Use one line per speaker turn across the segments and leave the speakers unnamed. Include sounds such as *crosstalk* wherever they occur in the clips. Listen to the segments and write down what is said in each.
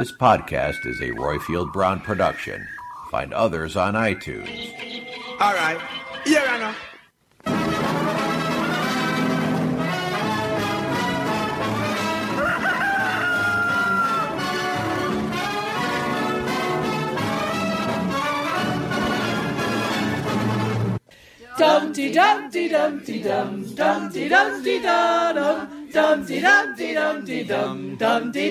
This podcast is a Roifield Brown production. Find others on iTunes.
All right. Here I know.
Dumpty Dumpty Dumpty Dum Dumpty Dumpty Dum Dumpty Dumpty Dumpty Dum Dumpty Diddly Dum Dumpty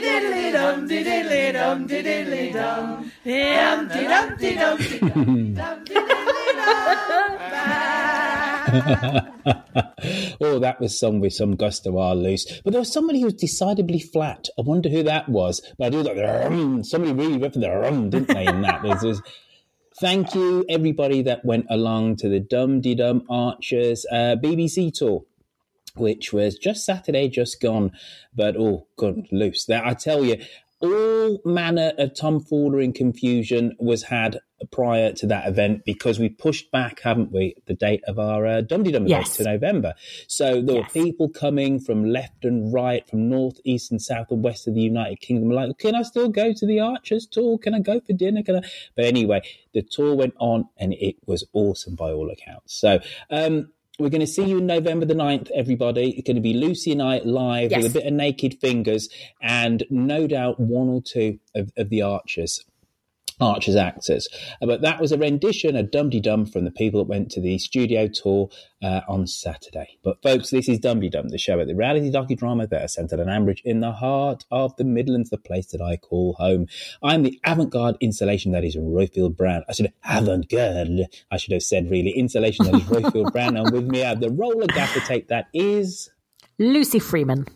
Diddly Dumpty Diddly Dumpty Diddly Dum Dumpty Dumpty Dumpty Dum Dumpty Diddly Dum dee dee dee dum.
oh, that was sung with some gusto are loose. But there was somebody who was decidedly flat. I wonder who that was. But I do like. Somebody really went for the rum, didn't they? In that, there's, there's, thank you everybody that went along to the Dum Dee Dum Archers uh, BBC tour. Which was just Saturday, just gone, but oh, good loose. That I tell you, all manner of tomfoolery and confusion was had prior to that event because we pushed back, haven't we, the date of our uh, Dum Dum
Yes.
to November. So there
Yes.
were people coming from left and right, from north, east, and south and west of the United Kingdom. Like, can I still go to the Archers tour? Can I go for dinner? Can I? But anyway, the tour went on and it was awesome by all accounts. So. um we're going to see you in November the 9th, everybody. It's going to be Lucy and I live
Yes.
with a bit of naked fingers and no doubt one or two of, of the archers. Archers actors, Uh, but that was a rendition, a dum dum from the people that went to the studio tour uh, on Saturday. But folks, this is Dum Dum, the show at the reality docudrama that is centered on Ambridge in the heart of the Midlands, the place that I call home. I'm the avant-garde installation that is Roifield Brown. I should have avant-garde. I should have said really installation that is *laughs* Roifield Brown, and with me I have the roller gaffer tape that is.
Lucy Freeman.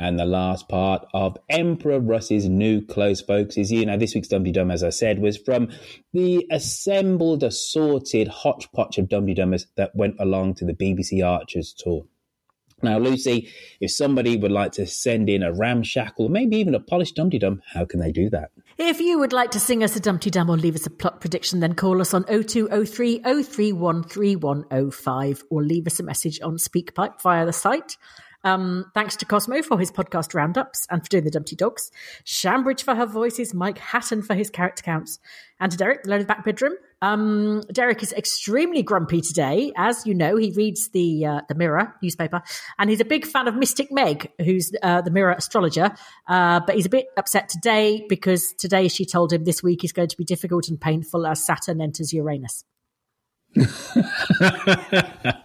And the last part of Emperor Russ's new clothes, folks, is you know this week's Dumpty Dum, as I said, was from the assembled, assorted hodgepodge of Dumpty Dummers that went along to the BBC Archers tour. Now, Lucy, if somebody would like to send in a ramshackle, or maybe even a polished Dumpty Dum, how can they do that?
If you would like to sing us a Dumpty Dum or leave us a plot prediction, then call us on 0203 031 3105 or leave us a message on SpeakPipe via the site. Um, thanks to Cosmo for his podcast roundups and for doing the Dumpty Dogs, Shambridge for her voices, Mike Hatton for his character counts, and to Derek, the Loaded Back Bedroom. Um, Derek is extremely grumpy today. As you know, he reads the uh, the Mirror newspaper, and he's a big fan of Mystic Meg, who's uh, the Mirror astrologer. Uh, but he's a bit upset today because today she told him this week is going to be difficult and painful as Saturn enters Uranus. *laughs*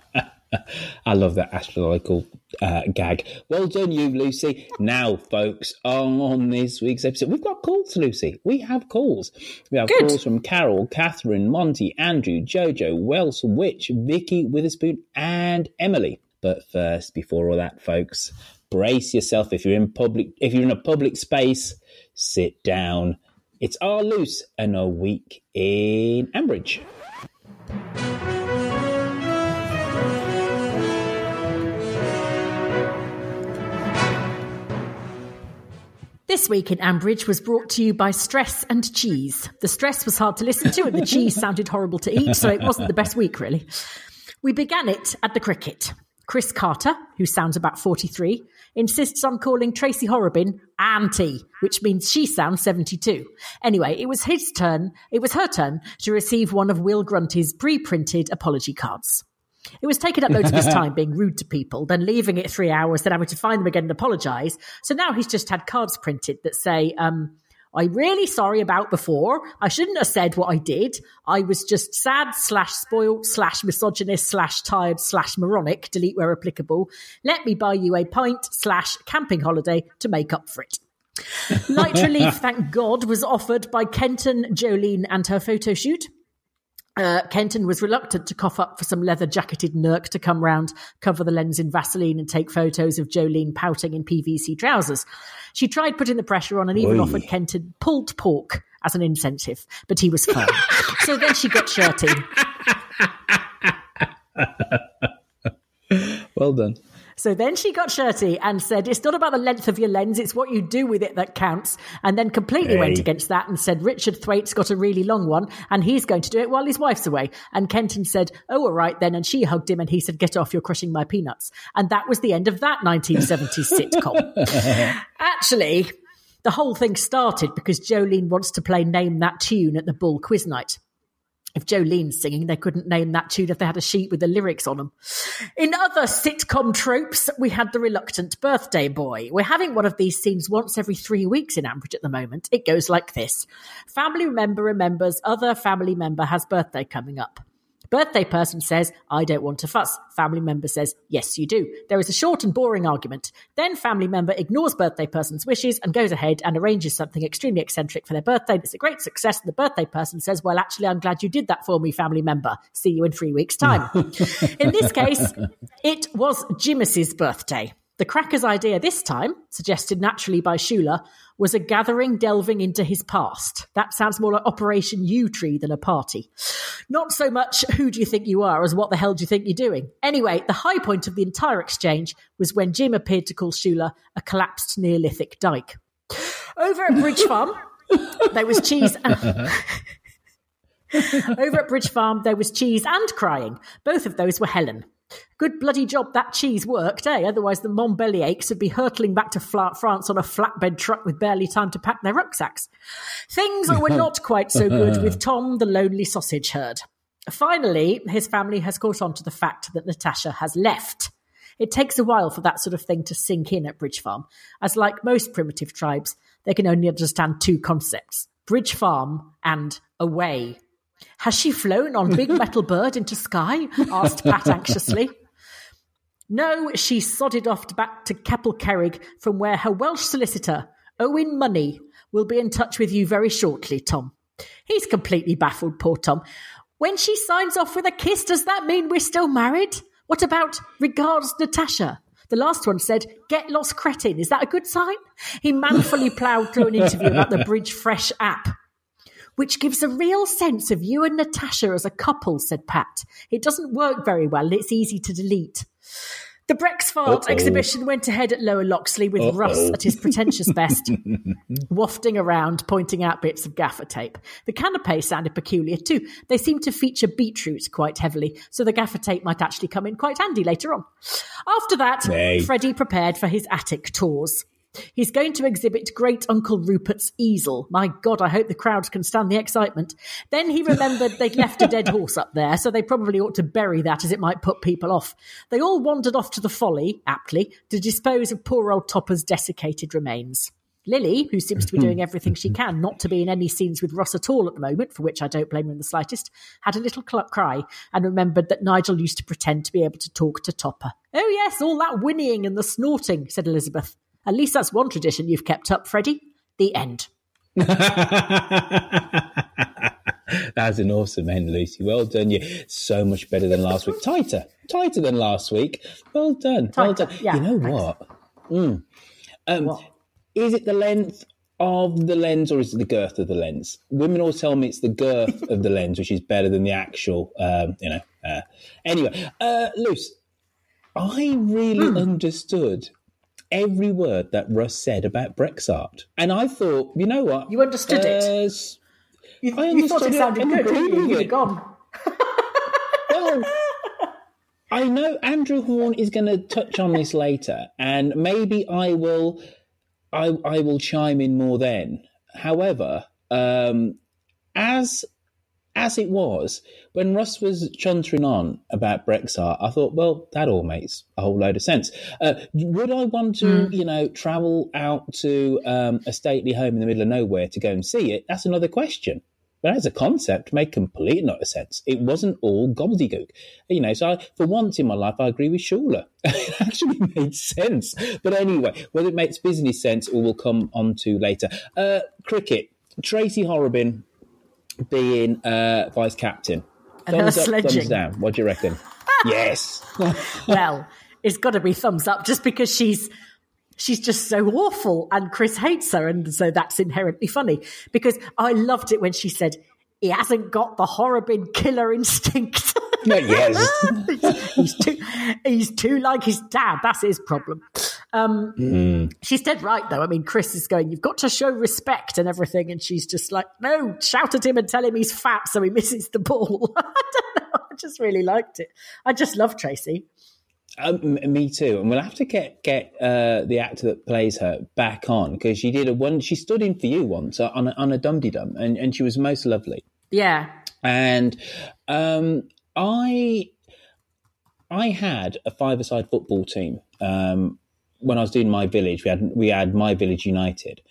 *laughs*
I love that astrological uh, gag. Well done, you, Lucy. Now, folks, on this week's episode, we've got calls, Lucy. We have calls. We have
Good.
calls from Carol, Catherine, Monty, Andrew, Jojo, Welsh, Witch, Vicky, Witherspoon, and Emily. But first, before all that, folks, brace yourself. If you're in public, if you're in a public space, sit down. It's our loose and a week in Ambridge.
This week in Ambridge was brought to you by Stress and Cheese. The stress was hard to listen to and the cheese sounded horrible to eat, so it wasn't the best week, really. We began it at the cricket. Chris Carter, who sounds about 43, insists on calling Tracy Horrobin Auntie, which means she sounds 72. Anyway, it was his turn, it was her turn to receive one of Will Grundy's pre printed apology cards. It was taking up loads of his time being rude to people, then leaving it three hours, then having to find them again and apologise. So now he's just had cards printed that say, um, I'm really sorry about before. I shouldn't have said what I did. I was just sad slash spoilt slash misogynist slash tired slash moronic, delete where applicable. Let me buy you a pint slash camping holiday to make up for it. Light *laughs* relief, thank God, was offered by Kenton, Jolene, and her photo shoot. Uh, Kenton was reluctant to cough up for some leather jacketed Nurk to come round, cover the lens in Vaseline, and take photos of Jolene pouting in PVC trousers. She tried putting the pressure on and even
Oy.
offered Kenton pulled pork as an incentive, but he was firm. *laughs* so then she got shirty. *laughs*
Well done.
So then she got shirty and said, It's not about the length of your lens, it's what you do with it that counts. And then completely went against that and said, Richard Thwaite's got a really long one and he's going to do it while his wife's away. And Kenton said, Oh, all right then. And she hugged him and he said, Get off, you're crushing my peanuts. And that was the end of that 1970s *laughs* sitcom. Actually, the whole thing started because Jolene wants to play Name That Tune at the Bull Quiz Night. If Jolene's singing, they couldn't name that tune if they had a sheet with the lyrics on them. In other sitcom tropes, we had the reluctant birthday boy. We're having one of these scenes once every three weeks in Ambridge at the moment. It goes like this Family member remembers other family member has birthday coming up. Birthday person says, I don't want to fuss. Family member says, Yes, you do. There is a short and boring argument. Then family member ignores birthday person's wishes and goes ahead and arranges something extremely eccentric for their birthday. It's a great success. And the birthday person says, Well, actually, I'm glad you did that for me, family member. See you in three weeks' time. *laughs* in this case, it was Jimus's birthday. The cracker's idea this time, suggested naturally by Shula, was a gathering delving into his past. That sounds more like Operation Yewtree than a party. Not so much who do you think you are as what the hell do you think you're doing. Anyway, the high point of the entire exchange was when Jim appeared to call Shula a collapsed Neolithic dike. Over at Bridge Farm, *laughs* there was cheese. *laughs* Over at Bridge Farm, there was cheese and crying. Both of those were Helen. Good bloody job that cheese worked, eh? Otherwise, the Montbellier's would be hurtling back to France on a flatbed truck with barely time to pack their rucksacks. Things were not quite so good with *laughs* Tom, the lonely sausage herd. Finally, his family has caught on to the fact that Natasha has left. It takes a while for that sort of thing to sink in at Bridge Farm, as like most primitive tribes, they can only understand two concepts Bridge Farm and away. Has she flown on Big *laughs* Metal Bird into sky? asked Pat anxiously. No, she sodded off back to Capel Curig, from where her Welsh solicitor, Owen Money, will be in touch with you very shortly, Tom. He's completely baffled, poor Tom. When she signs off with a kiss, does that mean we're still married? What about regards, Natasha? The last one said, get lost cretin. Is that a good sign? He manfully ploughed through an interview about the Bridge Fresh app which gives a real sense of you and Natasha as a couple, said Pat. It doesn't work very well it's easy to delete. The Brexfart exhibition went ahead at Lower Loxley with Russ
Uh-oh.
at his pretentious best, *laughs* wafting around, pointing out bits of gaffer tape. The canapé sounded peculiar too. They seemed to feature beetroot quite heavily, so the gaffer tape might actually come in quite handy later on. After that,
Nay.
Freddie prepared for his attic tours. He's going to exhibit Great Uncle Rupert's easel. My God, I hope the crowds can stand the excitement. Then he remembered they'd left a dead horse up there, so they probably ought to bury that as it might put people off. They all wandered off to the folly, aptly, to dispose of poor old Topper's desiccated remains. Lily, who seems to be doing *laughs* everything she can not to be in any scenes with Ross at all at the moment, for which I don't blame her in the slightest, had a little cry and remembered that Nigel used to pretend to be able to talk to Topper. Oh, yes, all that whinnying and the snorting, said Elizabeth. At least that's one tradition you've kept up, Freddie. The end. *laughs*
That's an awesome end, Lucy. Well done. You so much better than last week. Tighter, tighter than last week. Well done. well
Tighter,
done.
yeah,
you know
thanks.
what? Mm. Um,
What?
Is it the length of the lens or is it the girth of the lens? Women always tell me it's the girth of the lens, which is better than the actual. Um, you know. Uh, anyway, uh, Luce, I really
Hmm.
understood every word that Russ said about Brexart, and I thought, you know what?
You understood it?
Uh, s-
You,
I
you thought
understood
it
it
sounded good, didn't you?
with
You'd
it.
have gone.
well, *laughs* I know Andrew Horn is going to touch on this later, and maybe I will, I, I will chime in more then. However, um, as as it was, when Russ was chuntering on about Brexit, I thought, well, that all makes a whole load of sense. Uh, would I want to, mm. you know, travel out to um, a stately home in the middle of nowhere to go and see it? That's another question. But as a concept, made complete not a sense. It wasn't all gobbledygook. You know, so I, for once in my life, I agree with Shula. *laughs* it actually *laughs* made sense. But anyway, whether it makes business sense, or we will come on to later. Uh, cricket. Tracy Horrobin being uh, vice captain.
And thumbs up, sledging.
thumbs down. What do you reckon? *laughs* yes.
well, it's got to be thumbs up just because she's she's just so awful and Chris hates her and so that's inherently funny because I loved it when she said he hasn't got the Horrobin killer instinct.
yes. *laughs*
he's too he's too like his dad. That's his problem. Um, mm. She's dead right, though. I mean, Chris is going, You've got to show respect and everything. And she's just like, No, shout at him and tell him he's fat so he *laughs* misses the ball. *laughs* I don't know. I just really liked it. I just love Tracy.
Um, me too, and we'll have to get get uh, the actor that plays her back on because she did a one. She stood in for you once on a, on a dum dum, and and she was most lovely.
Yeah,
and um, I I had a five-a-side football team um, when I was doing my village, we had we had my village united,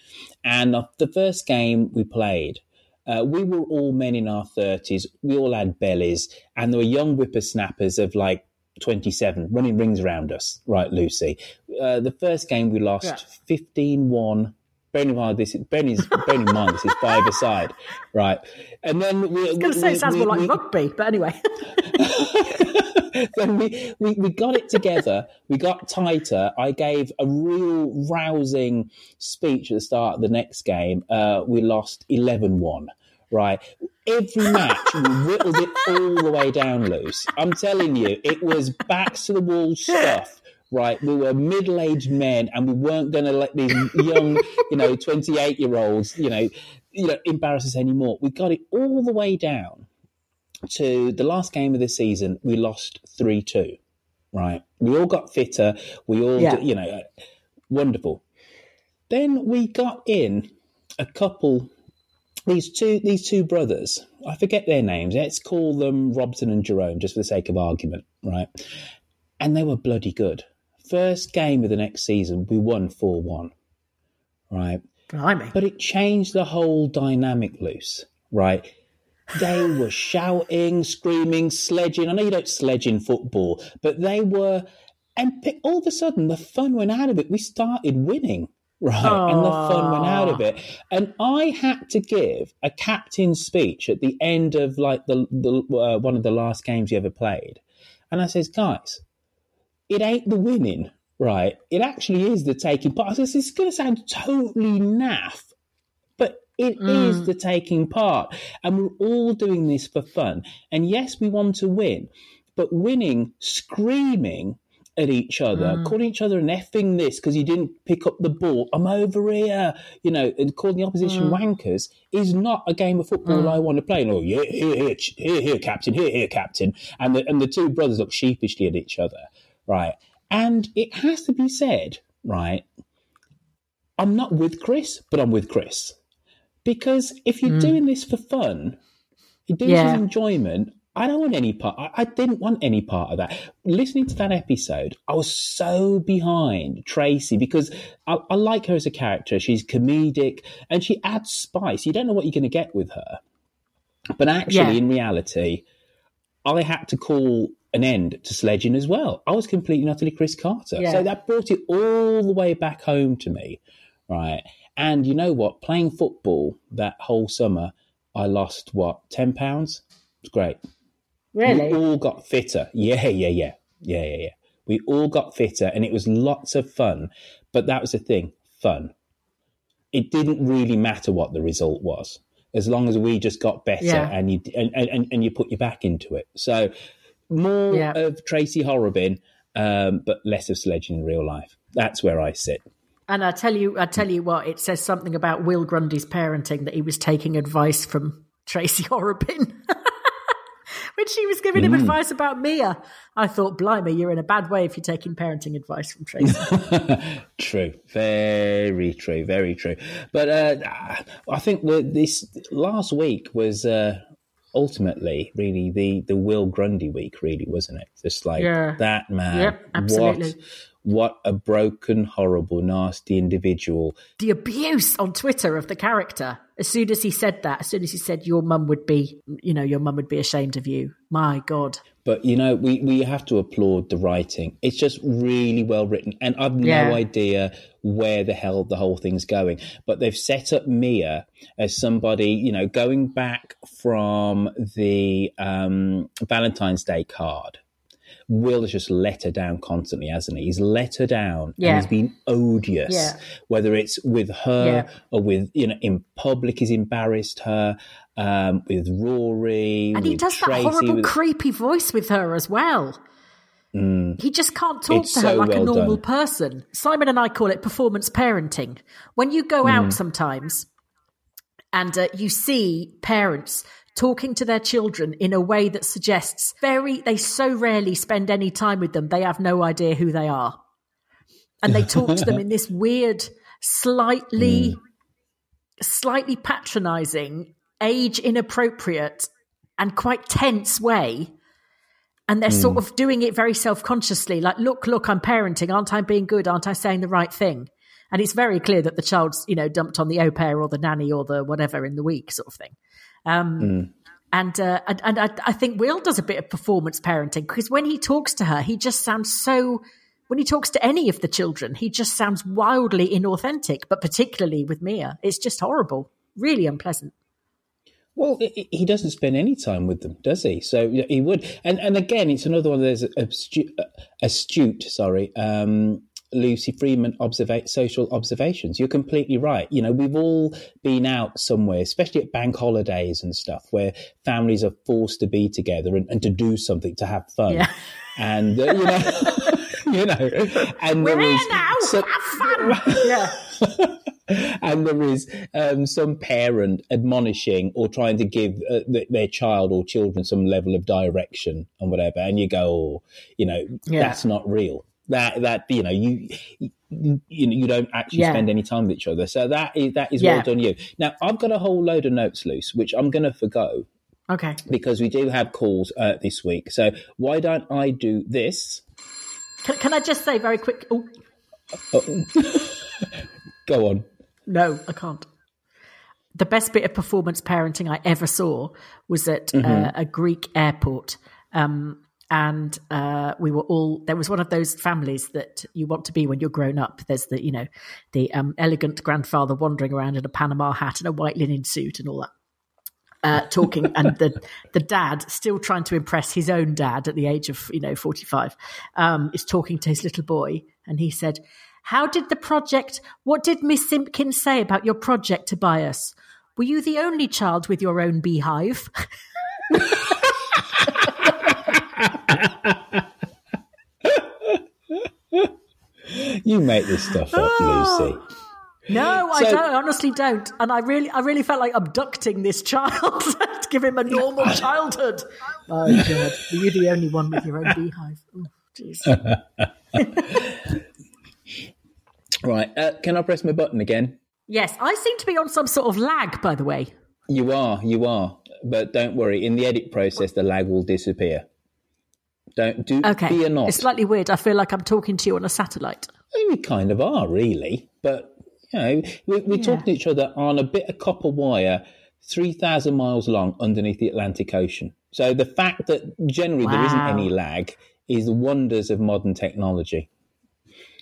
and the first game we played, uh, we were all men in our thirties. We all had bellies, and there were young whippersnappers of like 27 running rings around us. Right, Lucy. Uh, the first game we lost 15 1. Bearing in mind this, bearing, bearing in mind this is five aside, right? And then we,
I was going to say we, it sounds we, more like rugby, but anyway. *laughs*
then we, we, we got it together. We got tighter. I gave a real rousing speech at the start of the next game. Uh, we lost 11 1 right? Every match, we *laughs* whittled it all the way down loose. I'm telling you, it was backs to the wall stuff. Right, we were middle-aged men, and we weren't going to let these young, you know, twenty-eight-year-olds, you know, you know, embarrass us anymore. We got it all the way down to the last game of the season, we lost 3 2. Right. We all got fitter. We all, yeah. you know, wonderful. Then we got in a couple, these two, these two brothers. I forget their names. Let's call them Robson and Jerome, just for the sake of argument. Right. And they were bloody good. First game of the next season, we won 4 1. Right.
Blimey.
But it changed the whole dynamic loose. Right they *sighs* were shouting, screaming, sledging. I know you don't sledge in football, but they were. And all of a sudden, the fun went out of it. We started winning, right? Aww. And the fun went out of it. And I had to give a captain's speech at the end of like the, the uh, one of the last games you ever played. And I says, guys, it ain't the winning, right? It actually is the taking part. I says, it's going to sound totally naff, it mm. is the taking part. And we're all doing this for fun. And yes, we want to win, but winning, screaming at each other, mm. calling each other an effing this because you didn't pick up the ball. I'm over here, you know, and calling the opposition mm. wankers is not a game of football mm. I want to play. And, oh, yeah, here, here, here, here, captain, here, here, captain. And the, and the two brothers look sheepishly at each other, right? And it has to be said, right? I'm not with Chris, but I'm with Chris. Because if you're mm. doing this for fun, you're doing yeah. this enjoyment, I don't want any part. I, I, didn't want any part of that. Listening to that episode, I was so behind Tracy because I, I like her as a character. She's comedic and she adds spice. You don't know what you're going to get with her. But actually, yeah. in reality, I had to call an end to sledging as well. I was completely and utterly Chris Carter. Yeah. So that brought it all the way back home to me, right? And you know what? Playing football that whole summer, I lost what, 10 pounds? It's great.
Really?
We all got fitter. Yeah, yeah, yeah. Yeah, yeah, yeah. We all got fitter and it was lots of fun. But that was the thing fun. It didn't really matter what the result was as long as we just got better yeah. and you and, and, and you put your back into it. So more yeah. of Tracy Horrobin, um, but less of sledging in real life. That's where I sit.
And I tell you, I tell you what, it says something about Will Grundy's parenting that he was taking advice from Tracy *laughs* Horrobin. *laughs* when she was giving him mm. advice about Mia, I thought, blimey, you're in a bad way if you're taking parenting advice from Tracy. *laughs*
true, very true, very true. But uh, I think this last week was uh, ultimately really the the Will Grundy week, really, wasn't it? Just like
Yeah.
that man.
Yep, absolutely.
What what a broken, horrible, nasty individual.
the abuse on Twitter of the character. As soon as he said that, as soon as he said your mum would be, you know, your mum would be ashamed of you. My God.
But you know, we, we have to applaud the writing. It's just really well written, and I've no
Yeah.
idea where the hell the whole thing's going. But they've set up Mia as somebody, you know, going back from the um, Valentine's Day card. Will has just let her down constantly, hasn't he? He's let her down,
Yeah.
and he's been odious.
Yeah.
Whether it's with her
Yeah.
or with you know in public, he's embarrassed her. Um, with Rory,
And he does that horrible,
with-
creepy voice with her as well. He just can't talk
It's
to her
so
like a normal
done.
person. Simon and I call it performance parenting. When you go
Mm.
out sometimes and uh, you see parents talking to their children in a way that suggests very, they so rarely spend any time with them, they have no idea who they are. And they talk to them *laughs* in this weird, slightly, hmm. slightly patronizing, age inappropriate, and quite tense way. And they're sort hmm. of doing it very self-consciously like look look i'm parenting. Aren't i being good? Aren't i saying the right thing? And it's very clear that the child's you know dumped on the au pair or the nanny or the whatever in the week sort of thing um, and uh, and, and I, I think will does a bit of performance parenting because when he talks to her he just sounds so when he talks to any of the children he just sounds wildly inauthentic but particularly with mia. It's just horrible. Really unpleasant.
Well, he doesn't spend any time with them, does he? So he would, and and again, it's another one of those astute, astute sorry, um, Lucy Freeman observa- social observations. You're completely right. You know, we've all been out somewhere, especially at bank holidays and stuff, where families are forced to be together and, and to do something to have fun,
Yeah.
and uh, you know, *laughs* you know, and
we're
there
here
is
now
so-
have fun *laughs* yeah
and there is um, some parent admonishing or trying to give uh, th- their child or children some level of direction and whatever, and you go, oh, you know,
Yeah.
that's not real. That that you know you you, you know you don't actually
Yeah.
spend any time with each other. So that is that is
Yeah.
well done you. Now I've got a whole load of notes loose, which I'm going to forgo
okay
because we do have calls uh, this week. So why don't I do this?
can, can i just say very quick oh *laughs*
Go on.
No, I can't. The best bit of performance parenting I ever saw was at
Mm-hmm.
uh, a Greek airport. Um, and uh, we were all, there was one of those families that you want to be when you're grown up. There's the, you know, the um, elegant grandfather wandering around in a Panama hat and a white linen suit and all that. Uh, *laughs* talking and the the dad still trying to impress his own dad at the age of you know 45 um, is talking to his little boy and he said how did the project what did miss simpkins say about your project tobias were you the only child with your own beehive *laughs*
You make this stuff up, Lucy.
no i
So-
don't I honestly don't and i really i really felt like abducting this child to *laughs* give him a normal *laughs* childhood oh god were you the only one with your own beehive oh, jeez *laughs*
Right. Uh, can I press my button again?
yes i seem to be on some sort of lag by the way
You are, you are. But don't worry, in the edit process, the lag will disappear. Don't do
Okay.
fear not.
It's slightly weird. I feel like I'm talking to you on a satellite.
We kind of are, really. But you know, we, we're talking to each other on a bit of copper wire, three thousand miles long, underneath the Atlantic Ocean. So the fact that generally there isn't any lag is the wonders of modern technology.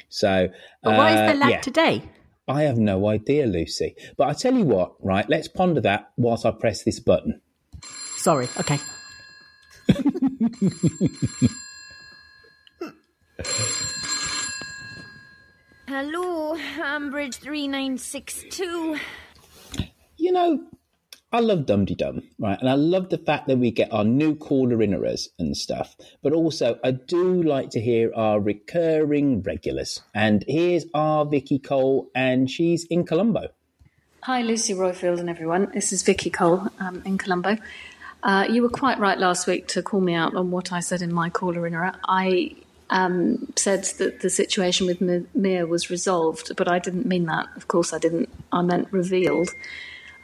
So,
But why is
uh,
there lag
yeah.
today?
I have no idea, Lucy. But I tell you what, right? Let's ponder that whilst I press this button.
Sorry. Okay.
Hello, Ambridge 3962.
You know, I love Dum Dee Dum, right? And I love the fact that we get our new caller inners and stuff. But also, I do like to hear our recurring regulars. And here's our Vicky Cole, and she's in Colombo.
Hi, Lucy Roifield and everyone. This is Vicky Cole um, in Colombo. Uh, you were quite right last week to call me out on what I said in my caller inner. I um, said that the situation with Mi- Mia was resolved, but I didn't mean that. Of course, I didn't. I meant revealed.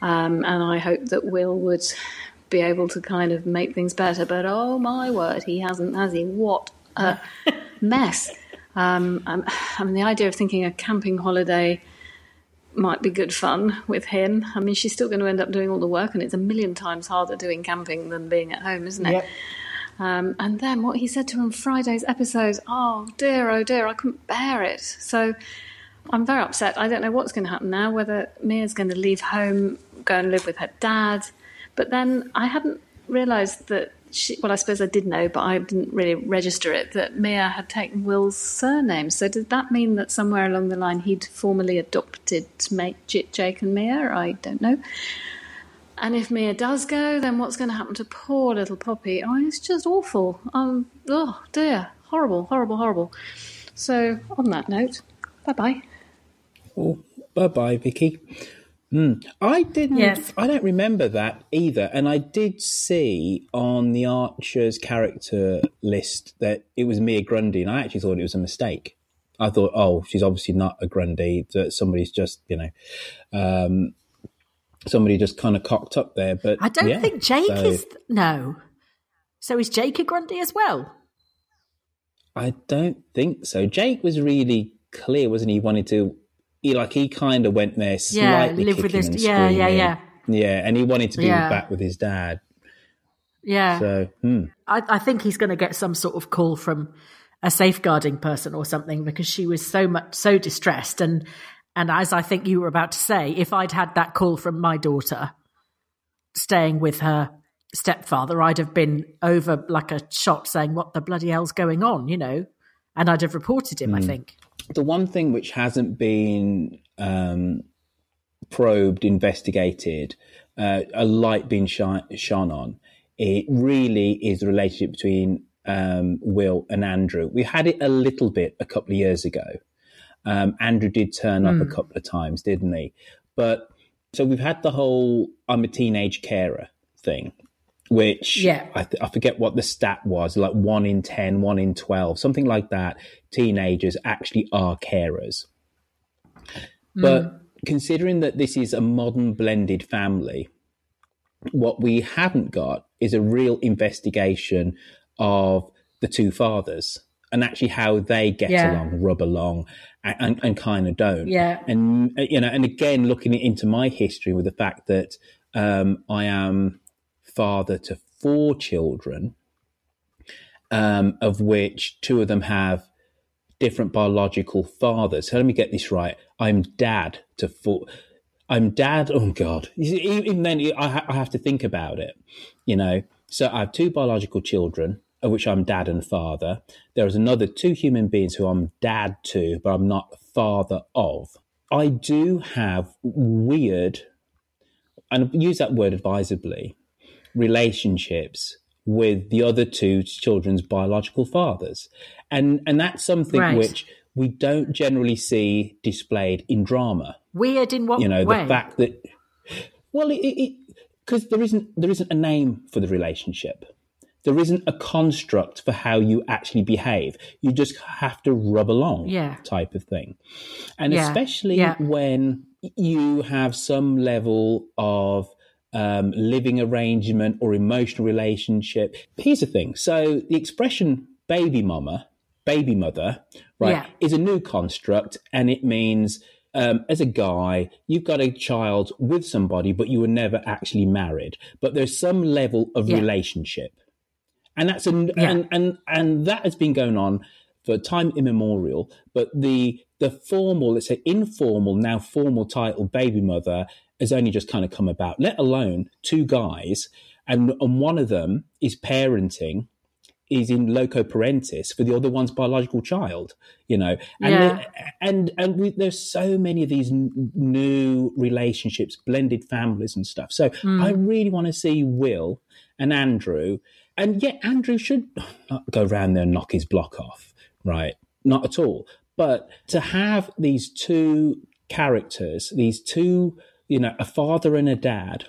Um, and I hope that Will would be able to kind of make things better. But oh my word, he hasn't, has he? What a *laughs* mess. Um, I mean, the idea of thinking a camping holiday might be good fun with him. I mean, she's still going to end up doing all the work, and it's a million times harder doing camping than being at home, isn't it?
Yep.
Um, and then what he said to her on Friday's episode, oh dear, oh dear, I couldn't bear it. So I'm very upset. I don't know what's going to happen now, whether Mia's going to leave home, go and live with her dad. But then I hadn't realised that she, well, I suppose I did know, but I didn't really register it, that Mia had taken Will's surname. So did that mean that somewhere along the line he'd formally adopted Jake and Mia? I don't know. And if Mia does go, then what's going to happen to poor little Poppy? Oh, it's just awful. Um, oh dear, horrible, horrible, horrible. So on that note, bye bye.
Oh, bye bye, Vicky. Mm. I didn't.
Yes.
I don't remember that either. And I did see on the Archer's character list that it was Mia Grundy, and I actually thought it was a mistake. I thought, oh, she's obviously not a Grundy. That somebody's just, you know, um, somebody just kind of cocked up there. But
I don't
yeah,
think Jake
so
is. No. So is Jake a Grundy as well?
I don't think so. Jake was really clear, wasn't he? He wanted to. He like he kind of went there
Yeah,
slightly
live with his. Yeah, yeah, yeah.
Yeah, and he wanted to be
Yeah.
back with his dad.
Yeah.
So, hmm.
I, I think he's going to get some sort of call from a safeguarding person or something because she was so much so distressed and and as I think you were about to say, if I'd had that call from my daughter staying with her stepfather, I'd have been over like a shot saying, "What the bloody hell's going on?" You know, and I'd have reported him. I
Hmm.
think.
The one thing which hasn't been um, probed, investigated, uh, a light being shine, shone on, it really is the relationship between um, Will and Andrew. We had it a little bit a couple of years ago. Um, Andrew did turn up a
Mm.
couple of times, didn't he? But so we've had the whole I'm a teenage carer thing, which
Yeah.
I, th- I forget what the stat was, like one in 10, one in 12, something like that. Teenagers actually are carers. But considering that this is a modern blended family, what we haven't got is a real investigation of the two fathers and actually how they get
Yeah.
along, rub along, and, and, and kind of don't.
Yeah.
And you know, and again, looking into my history with the fact that um, I am father to four children, um, of which two of them have different biological fathers. So let me get this right. I'm dad to four. I'm dad. Oh God! Even then, I, ha- I have to think about it. You know, so I have two biological children, of which I'm dad and father. There is another two human beings who I'm dad to, but I'm not father of. I do have weird, and use that word advisably, relationships with the other two children's biological fathers, and and that's something
Right.
which we don't generally see displayed in drama
Weird in what
you know
way?
the fact that well it because there isn't there isn't a name for the relationship there isn't a construct for how you actually behave you just have to rub along
Yeah.
type of thing and
Yeah,
especially
yeah.
when you have some level of um, living arrangement or emotional relationship here's the thing so the expression baby mama baby mother right
Yeah.
is a new construct and it means um, as a guy you've got a child with somebody but you were never actually married but there's some level of
Yeah.
relationship and that's
Yeah.
and, and and that has been going on for time immemorial but the the formal let's say informal now formal title baby mother has only just kind of come about let alone two guys and and one of them is parenting is in loco parentis for the other one's biological child you know? And
Yeah.
and and we, there's so many of these n- new relationships blended families and stuff. So hmm. i really want to see will and andrew and yet andrew should not go around there and knock his block off right? Not at all. But to have these two characters these two you know a father and a dad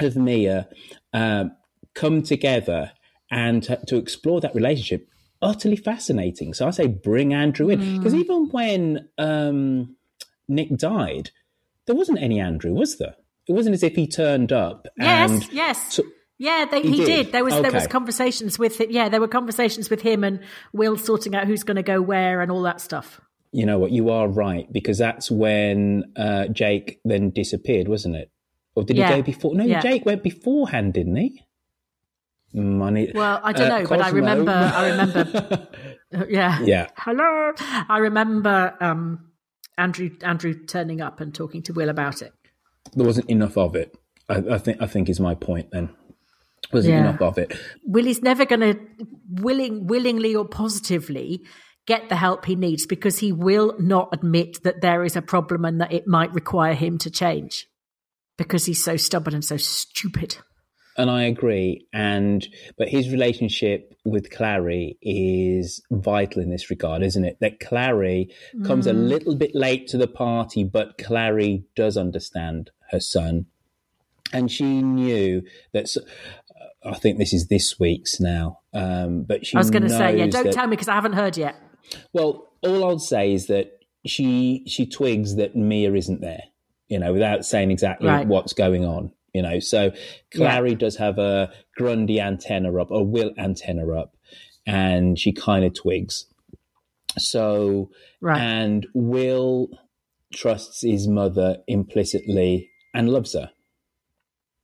of Mia um, come together and to, to explore that relationship utterly fascinating. So I say bring Andrew in because even when um, Nick died, there wasn't any Andrew, was there? It wasn't as if he turned up
yes,
and
yes.
so-
Yeah, they,
He
he,
did?
did. There was there was conversations with it. Yeah, there were conversations with him and Will sorting out who's going to go where and all that stuff.
You know what? You are right because that's when uh, Jake then disappeared, wasn't it? Or did
Yeah.
he go before? No,
Yeah.
Jake went beforehand, didn't he? Money.
Well, I don't
Uh,
know, but I remember. I *laughs* remember. yeah.
Yeah.
Hello. I remember um, Andrew Andrew turning up and talking to Will about it.
there wasn't enough of it. I, I think. I think is my point. Then wasn't
Yeah.
enough of it.
Will is never going to willing willingly or positively get the help he needs because he will not admit that there is a problem and that it might require him to change because he's so stubborn and so stupid.
And I agree. And but his relationship with Clarrie is vital in this regard, isn't it? That Clarrie comes a
Mm.
little bit late to the party, but Clarrie does understand her son, and she knew that. uh, I think this is this week's now, um, but she.
I was going to say, yeah, don't
that-
tell me because I haven't heard yet.
Well, all I'll say is that she she twigs that Mia isn't there, you know, without saying exactly
Right.
what's going on, you know. So Clarrie does have a Grundy antenna up, a Will antenna up, and she kind of twigs. So,
Right.
and Will trusts his mother implicitly and loves her.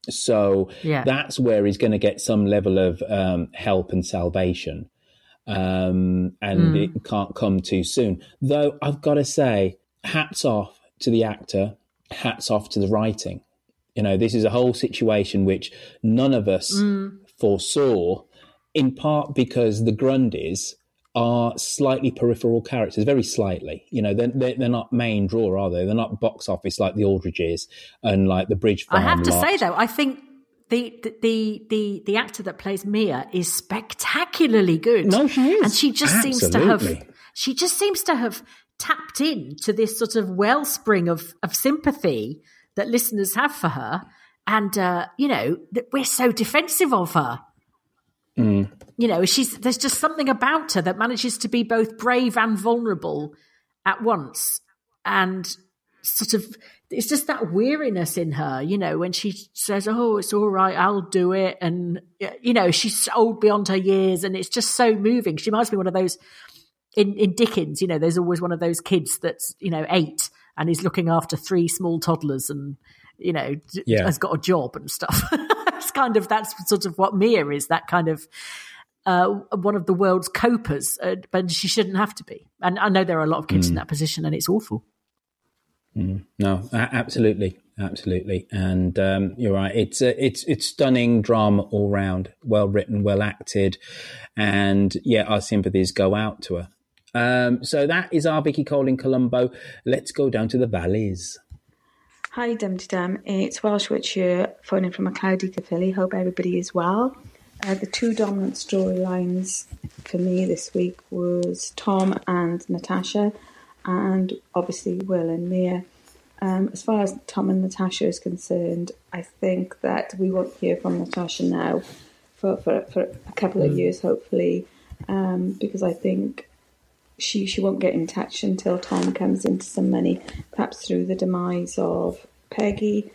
So
Yeah.
that's where he's going to get some level of um, help and salvation. Um, and
Mm.
it can't come too soon. Though I've got to say, hats off to the actor, hats off to the writing. You know, this is a whole situation which none of us
Mm.
foresaw, in part because the Grundys are slightly peripheral characters, very slightly. You know, they're, they're, they're not main draw, are they? They're not box office like the Aldridges and like the Bridge
I have to
lot.
say though, I think the the the the actor that plays Mia is spectacularly good.
No, she is.
and she just seems to have she just seems to have tapped into this sort of wellspring of of sympathy that listeners have for her, and uh, you know that we're so defensive of her.
Mm.
You know, she's there's just something about her that manages to be both brave and vulnerable at once, and sort of it's just that weariness in her, you know, when she says, "Oh, it's all right, I'll do it," and you know, she's old beyond her years, and it's just so moving. She reminds me of one of those in in Dickens. You know, there's always one of those kids that's you know eight and he's looking after three small toddlers, and you know,
Yeah.
has got a job and stuff. *laughs* it's kind of that's sort of what Mia is. That kind of uh, one of the world's copers, uh, but she shouldn't have to be. And I know there are a lot of kids in
Mm.
that position, and it's awful.
Mm, no, absolutely, absolutely, and um, you're right. It's uh, it's it's stunning drama all round, well written, well acted, and yeah, our sympathies go out to her. Um, so that is our Vicky Cole in Colombo. Let's go down to the valleys.
Hi, Dum Dum. It's Welsh Witch here, phoning from a cloudy Caerphilly. Hope everybody is well. Uh, the two dominant storylines for me this week was Tom and Natasha, and obviously Will and Mia. Um, as far as Tom and Natasha is concerned, I think that we won't hear from Natasha now for, for, for a couple of
Mm.
years, hopefully, um, because I think she she won't get in touch until Tom comes into some money, perhaps through the demise of Peggy.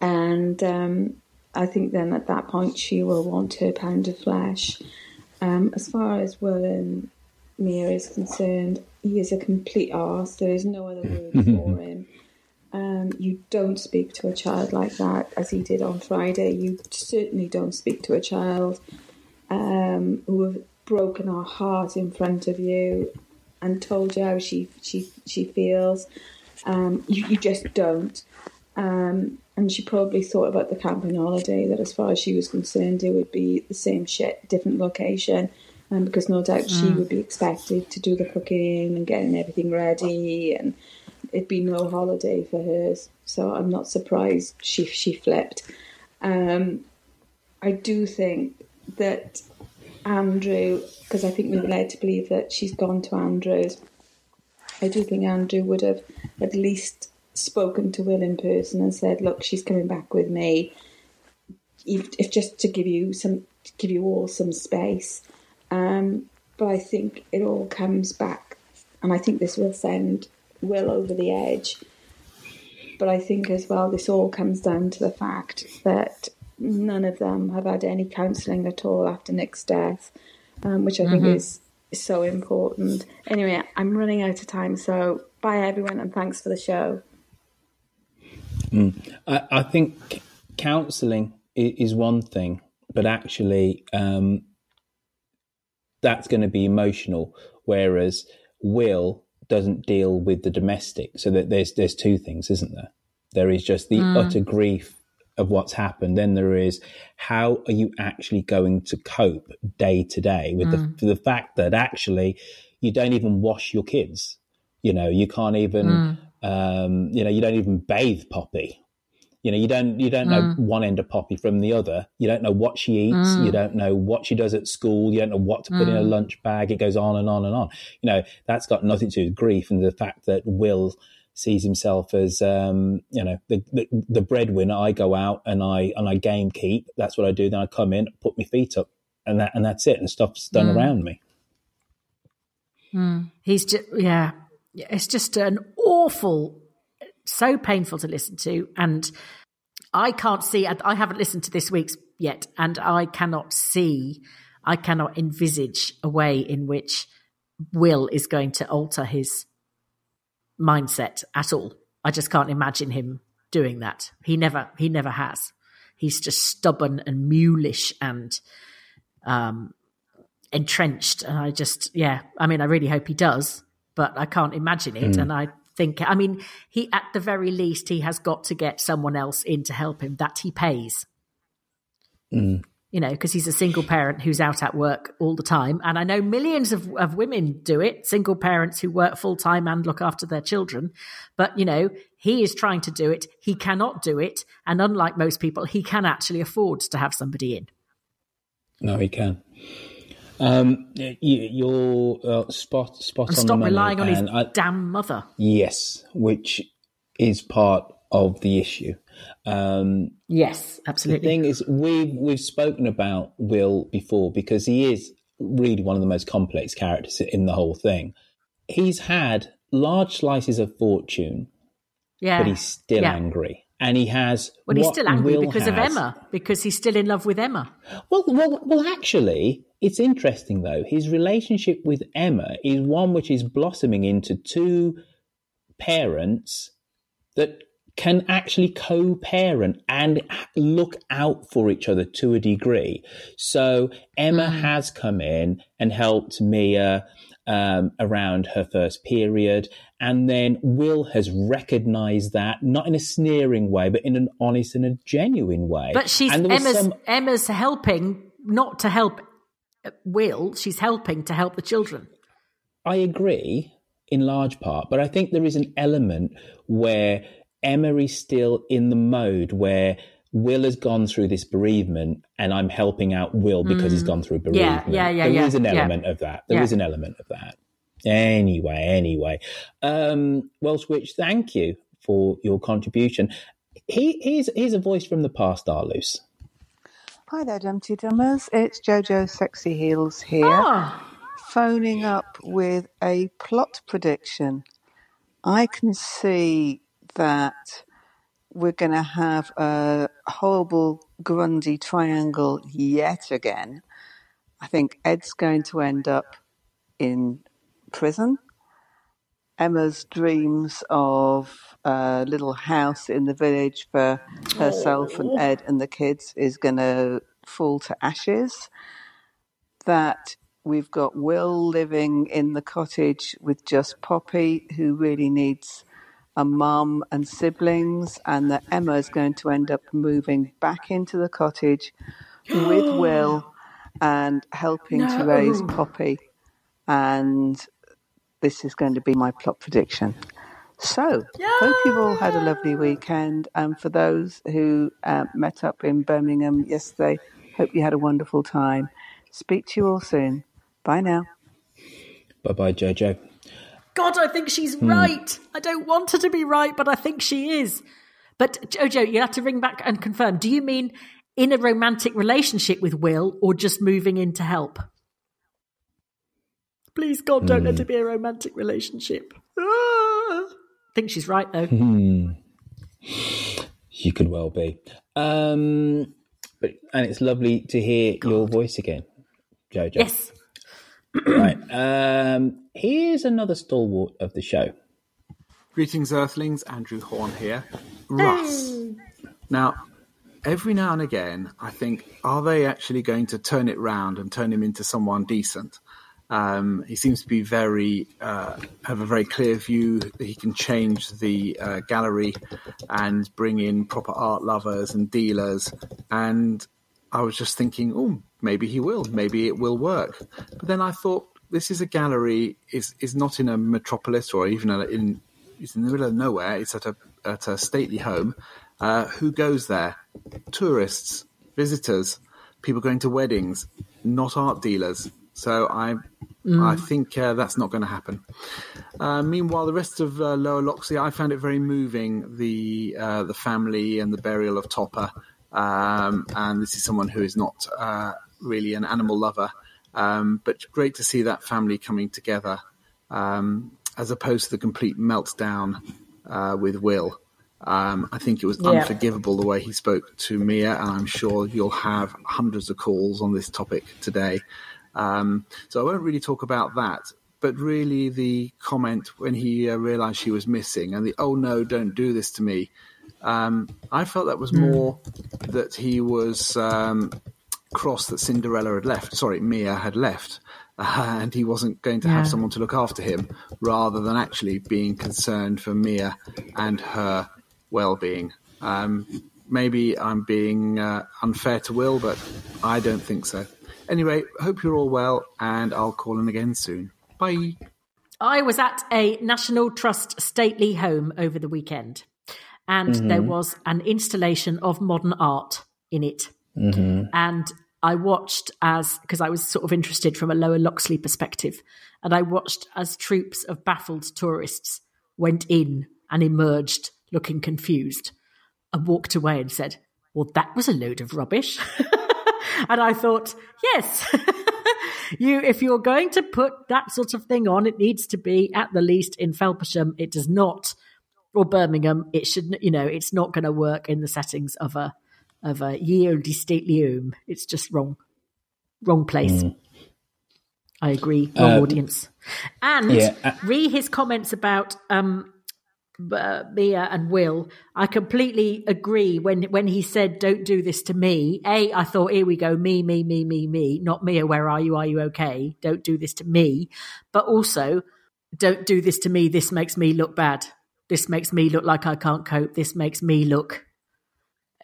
And um, I think then at that point she will want her pound of flesh. Um, as far as Will and Mia is concerned, he is a complete arse. There is no other word for *laughs* him. Um, you don't speak to a child like that as he did on Friday. You certainly don't speak to a child um, who have broken her heart in front of you and told you how she she she feels. Um, you, you just don't. Um, and she probably thought about the camping holiday that, as far as she was concerned, it would be the same shit, different location. Um, because no doubt she
Mm.
would be expected to do the cooking and getting everything ready, and it'd be no holiday for her. So I'm not surprised she she flipped. Um, I do think that Andrew, because I think we were led to believe that she's gone to Andrew's. I do think Andrew would have at least spoken to Will in person and said, "Look, she's coming back with me." If, if just to give you some, to give you all some space. Um, but I think it all comes back, and I think this will send Will over the edge. But I think as well, this all comes down to the fact that none of them have had any counselling at all after Nick's death, um, which I think
Mhm.
is, is so important. Anyway, I'm running out of time, so bye everyone, and thanks for the show.
Mm. I, I think counselling is one thing, but actually, um, that's going to be emotional. Whereas Will doesn't deal with the domestic. So that there's there's two things, isn't there? There is just the
Mm.
utter grief of what's happened. Then there is how are you actually going to cope day to day with
Mm.
the the fact that actually you don't even wash your kids. You know, you can't even
Mm.
um, you know, you don't even bathe Poppy. You know, you don't you don't know
Mm.
one end of Poppy from the other. You don't know what she eats.
Mm.
You don't know what she does at school. You don't know what to put in a
Mm.
lunch bag. It goes on and on and on. You know, that's got nothing to do with grief and the fact that Will sees himself as um, you know the, the the breadwinner. I go out and I and I game keep. That's what I do. Then I come in, put my feet up, and that and that's it. And stuff's done
Mm.
around me.
He's just, yeah, Yeah, it's just an awful, so painful to listen to. And I can't see, I haven't listened to this week's yet, and I cannot see, I cannot envisage a way in which Will is going to alter his mindset at all. I just can't imagine him doing that. He never, he never has. He's just stubborn and mulish and, um, entrenched. And I just, yeah, I mean, I really hope he does, but I can't imagine it.
Mm.
And I I mean, he, at the very least, he has got to get someone else in to help him that he pays,
Mm.
you know, because he's a single parent who's out at work all the time. And I know millions of, of women do it, single parents who work full time and look after their children. But, you know, he is trying to do it. He cannot do it. And unlike most people, he can actually afford to have somebody in.
No, he can. Um, you, you're uh, spot spot
And
on.
stop relying on his
I-
damn mother.
Yes, which is part of the issue. Um,
Yes, absolutely.
The thing is, we've we've spoken about Will before because he is really one of the most complex characters in the whole thing. He's had large slices of fortune,
Yeah.
but he's still
Yeah.
angry, and he has.
Well, he's still angry
Will
because of Emma, because he's still in love with Emma.
Well, well, well. Actually, it's interesting though. His relationship with Emma is one which is blossoming into two parents that can actually co-parent and look out for each other to a degree. So Emma hmm. has come in and helped Mia um, around her first period, and then Will has recognised that not in a sneering way, but in an honest and a genuine way.
But she's
and
Emma's
some-
Emma's helping not to help Will. She's helping to help the children.
I agree in large part, but I think there is an element where Emma is still in the mode where Will has gone through this bereavement and I'm helping out Will because he's gone through bereavement.
yeah, yeah,
There is
yeah,
an
yeah.
element of that. There is
Yeah.
an element of that. Anyway, anyway. Um, well, Switch, thank you for your contribution. He, here's, here's a voice from the past, Arloose.
Hi there, Dumpty Dummers. It's Jojo Sexy Heels here, phoning up with a plot prediction. I can see that we're going to have a horrible Grundy triangle yet again. I think Ed's going to end up in prison. Emma's dreams of a little house in the village for herself and oh. Ed and the kids is going to fall to ashes. That we've got Will living in the cottage with just Poppy, who really needs a mum and siblings, and that Emma is going to end up moving back into the cottage with *gasps* Will and helping to raise Poppy. And this is going to be my plot prediction. So, hope you've all had a lovely weekend. And for those who uh, met up in Birmingham yesterday, hope you had a wonderful time. Speak to you all soon. Bye now.
Bye bye, Jojo.
God, I think she's
Hmm.
right. I don't want her to be right, but I think she is. But Jojo, you have to ring back and confirm. Do you mean in a romantic relationship with Will or just moving in to help? Please, God, don't let
Hmm.
it be a romantic relationship. Ah. I think she's right, though.
Hmm. You could well be. Um, but and it's lovely to hear your voice again, Jojo.
Yes.
right. Um, here's another stalwart of the show.
Greetings, Earthlings. Andrew Horn here. Russ. Now, every now and again, I think, are they actually going to turn it round and turn him into someone decent? Um, he seems to be very uh, have a very clear view. He can change the uh, gallery and bring in proper art lovers and dealers. And I was just thinking, oh, maybe he will. Maybe it will work. But then I thought, this is a gallery. is is not in a metropolis or even in it's in the middle of nowhere. It's at a at a stately home. Uh, who goes there? Tourists, visitors, people going to weddings, not art dealers. So I,
Mm.
I think uh, that's not going to happen. Uh, meanwhile, the rest of uh, Lower Loxley, I found it very moving. The uh, the family and the burial of Topper, um, and this is someone who is not uh, really an animal lover, um, but great to see that family coming together, um, as opposed to the complete meltdown uh, with Will. Um, I think it was
Yeah.
unforgivable the way he spoke to Mia, and I'm sure you'll have hundreds of calls on this topic today. Um, so I won't really talk about that, but really the comment when he uh, realised she was missing and the "Oh no, don't do this to me." Um, I felt that was
Hmm.
more that he was um, cross that Cinderella had left. Sorry, Mia had left. Uh, and he wasn't going to have someone to look after him, rather than actually being concerned for Mia and her well-being. Um, maybe I'm being uh, unfair to Will, but I don't think so. Anyway, hope you're all well, and I'll call in again soon. Bye.
I was at a National Trust stately home over the weekend, and
Mhm.
there was an installation of modern art in it.
Mm-hmm.
And I watched as, because I was sort of interested from a lower Loxley perspective, and I watched as troops of baffled tourists went in and emerged looking confused and walked away and said, Well, that was a load of rubbish. *laughs* and I thought, Yes. *laughs* you if you're going to put that sort of thing on, it needs to be at the least in Felpersham. It does not, or Birmingham. It should, you know, it's not going to work in the settings of a of a year home. It's just wrong, wrong place.
Mm.
I agree. Wrong
Um,
audience. And
yeah, uh-
re his comments about um, uh, Mia and Will. I completely agree when when he said, "Don't do this to me." A, I thought, "Here we go, me, me, me, me, me." Not Mia. Where are you? Are you okay? Don't do this to me. But also, don't do this to me. This makes me look bad. This makes me look like I can't cope. This makes me look,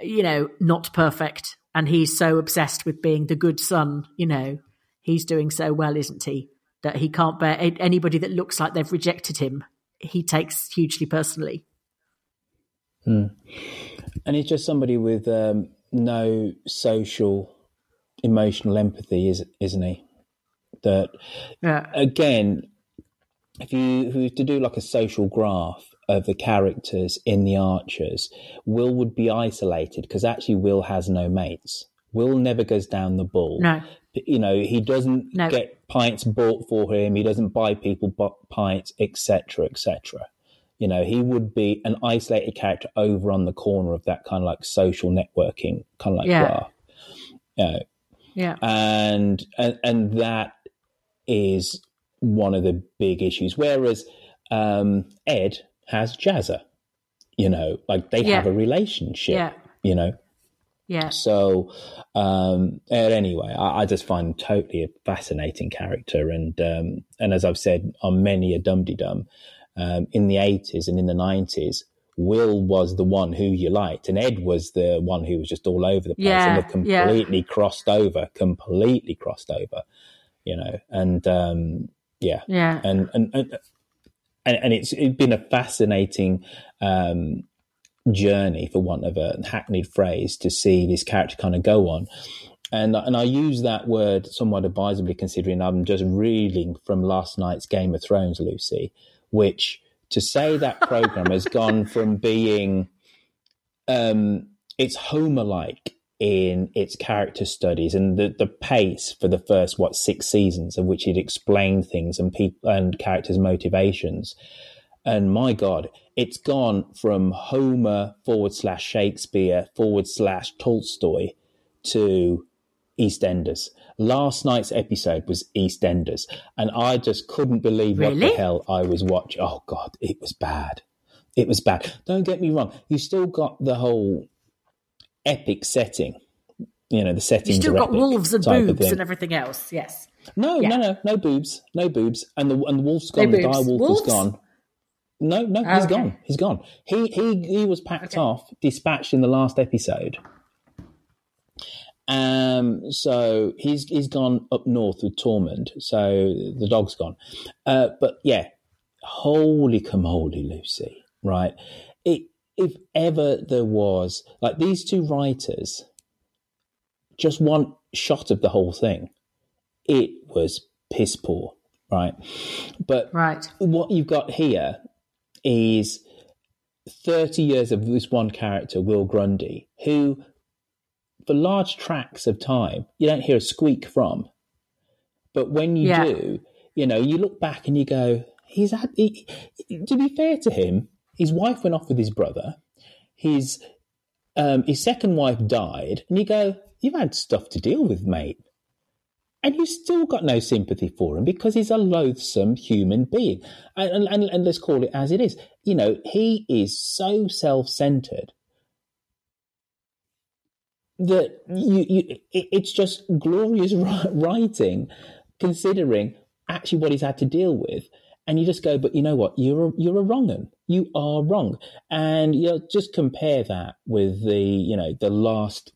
you know, not perfect. And he's so obsessed with being the good son. You know, he's doing so well, isn't he? That he can't bear anybody that looks like they've rejected him. He takes hugely personally.
Hmm. And he's just somebody with um, no social, emotional empathy, is, isn't he? That
Yeah.
again, if you, if you to do like a social graph of the characters in the Archers, Will would be isolated because actually Will has no mates. Will never goes down the Bull.
No.
You know, he doesn't
No.
get pints bought for him. He doesn't buy people pints, etc., etc. You know, he would be an isolated character over on the corner of that kind of like social networking kind of like
Yeah.
graph. You know,
Yeah.
and and and that is one of the big issues. Whereas um, Ed has Jazzer, you know, like they
Yeah.
have a relationship,
Yeah.
you know.
Yeah.
So, um, anyway, I, I just find him totally a fascinating character, and um, and as I've said on many a dum dum, um, in the eighties and in the nineties. Will was the one who you liked, and Ed was the one who was just all over the place,
Yeah,
and they've
yeah.
completely crossed over, completely crossed over, you know. And um, yeah,
Yeah.
and and and and, and it's it's been a fascinating um, journey, for want of a hackneyed phrase, to see this character kind of go on. And and I use that word somewhat advisably, considering I'm just reeling from last night's Game of Thrones, Lucy, which to say that *laughs* program has gone from being um, it's Homer like in its character studies and the, the pace for the first what six seasons of which it explained things and people and characters' motivations. And my God, it's gone from Homer forward slash Shakespeare forward slash Tolstoy to EastEnders. Last night's episode was EastEnders, and I just couldn't believe what the hell I was watching. Oh God, it was bad. It was bad. Don't get me wrong. You still got the whole epic setting. You know, the
setting.
You
still got wolves and boobs and everything else. Yes.
No,
Yeah.
no, no, no boobs, no boobs, and the and the wolf's
No
gone. the
boobs.
dire wolf
Wolves?
was gone. No, no, he's
okay.
gone. He's gone. He he he was packed off, dispatched in the last episode. Um, so he's he's gone up north with Tormund. So the dog's gone. Uh, but yeah, holy come holy Lucy. Right? It if ever there was like these two writers, just one shot of the whole thing, it was piss poor. Right? But
right.
what you've got here is 30 years of this one character, Will Grundy, who, for large tracts of time, you don't hear a squeak from. But when you
Yeah.
do, you know, you look back and you go, he's had, he, to be fair to him, his wife went off with his brother. His, um, his second wife died. And you go, you've had stuff to deal with, mate. And you still got no sympathy for him because he's a loathsome human being. And, and, and let's call it as it is. You know, he is so self centered that you, you it's just glorious *laughs* writing considering actually what he's had to deal with. And you just go, but you know what? You're a, you're a wrong un. You are wrong. And you know, just compare that with the, you know, the last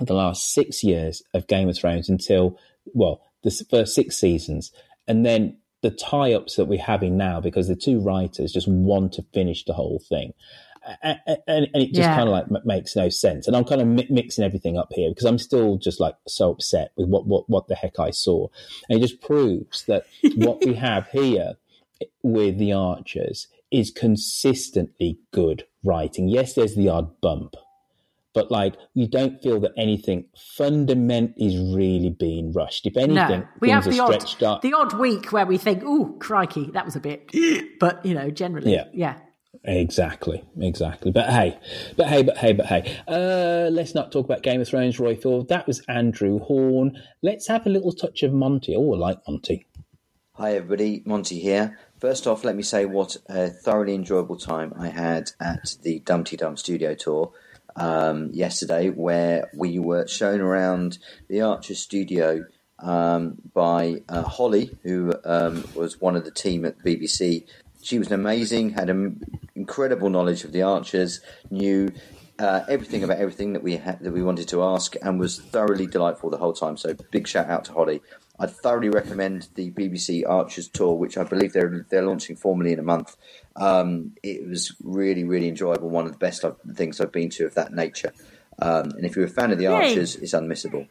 the last six years of Game of Thrones until, well, the first six seasons, and then the tie ups that we're having now because the two writers just want to finish the whole thing. And, and it just
Yeah.
kind of like makes no sense. And I'm kind of mi- mixing everything up here because I'm still just like so upset with what, what, what the heck I saw. And it just proves that *laughs* what we have here eh, with the Archers is consistently good writing. Yes, there's the odd bump, but like you don't feel that anything fundament is really being rushed. If anything,
no, we have the
are
odd, the odd week where we think, "Oh, crikey, that was a bit," but you know, generally,
Yeah.
yeah.
Exactly, exactly. But hey, but hey, but hey, but hey. Uh, let's not talk about Game of Thrones, Roy Thor. That was Andrew Horn. Let's have a little touch of Monty. Oh, I like Monty.
Hi, everybody. Monty here. First off, let me say what a thoroughly enjoyable time I had at the Dumpty Dum studio tour um, yesterday, where we were shown around the Archer studio um, by uh, Holly, who um, was one of the team at the BBC. She was amazing, had an incredible knowledge of the Archers, knew uh, everything about everything that we had, that we wanted to ask, and was thoroughly delightful the whole time. So, big shout out to Holly. I thoroughly recommend the BBC Archers tour, which I believe they're they're launching formally in a month. Um, it was really really enjoyable, one of the best I've- things I've been to of that nature. Um, and if you're a fan of the
Yay.
Archers, it's unmissable.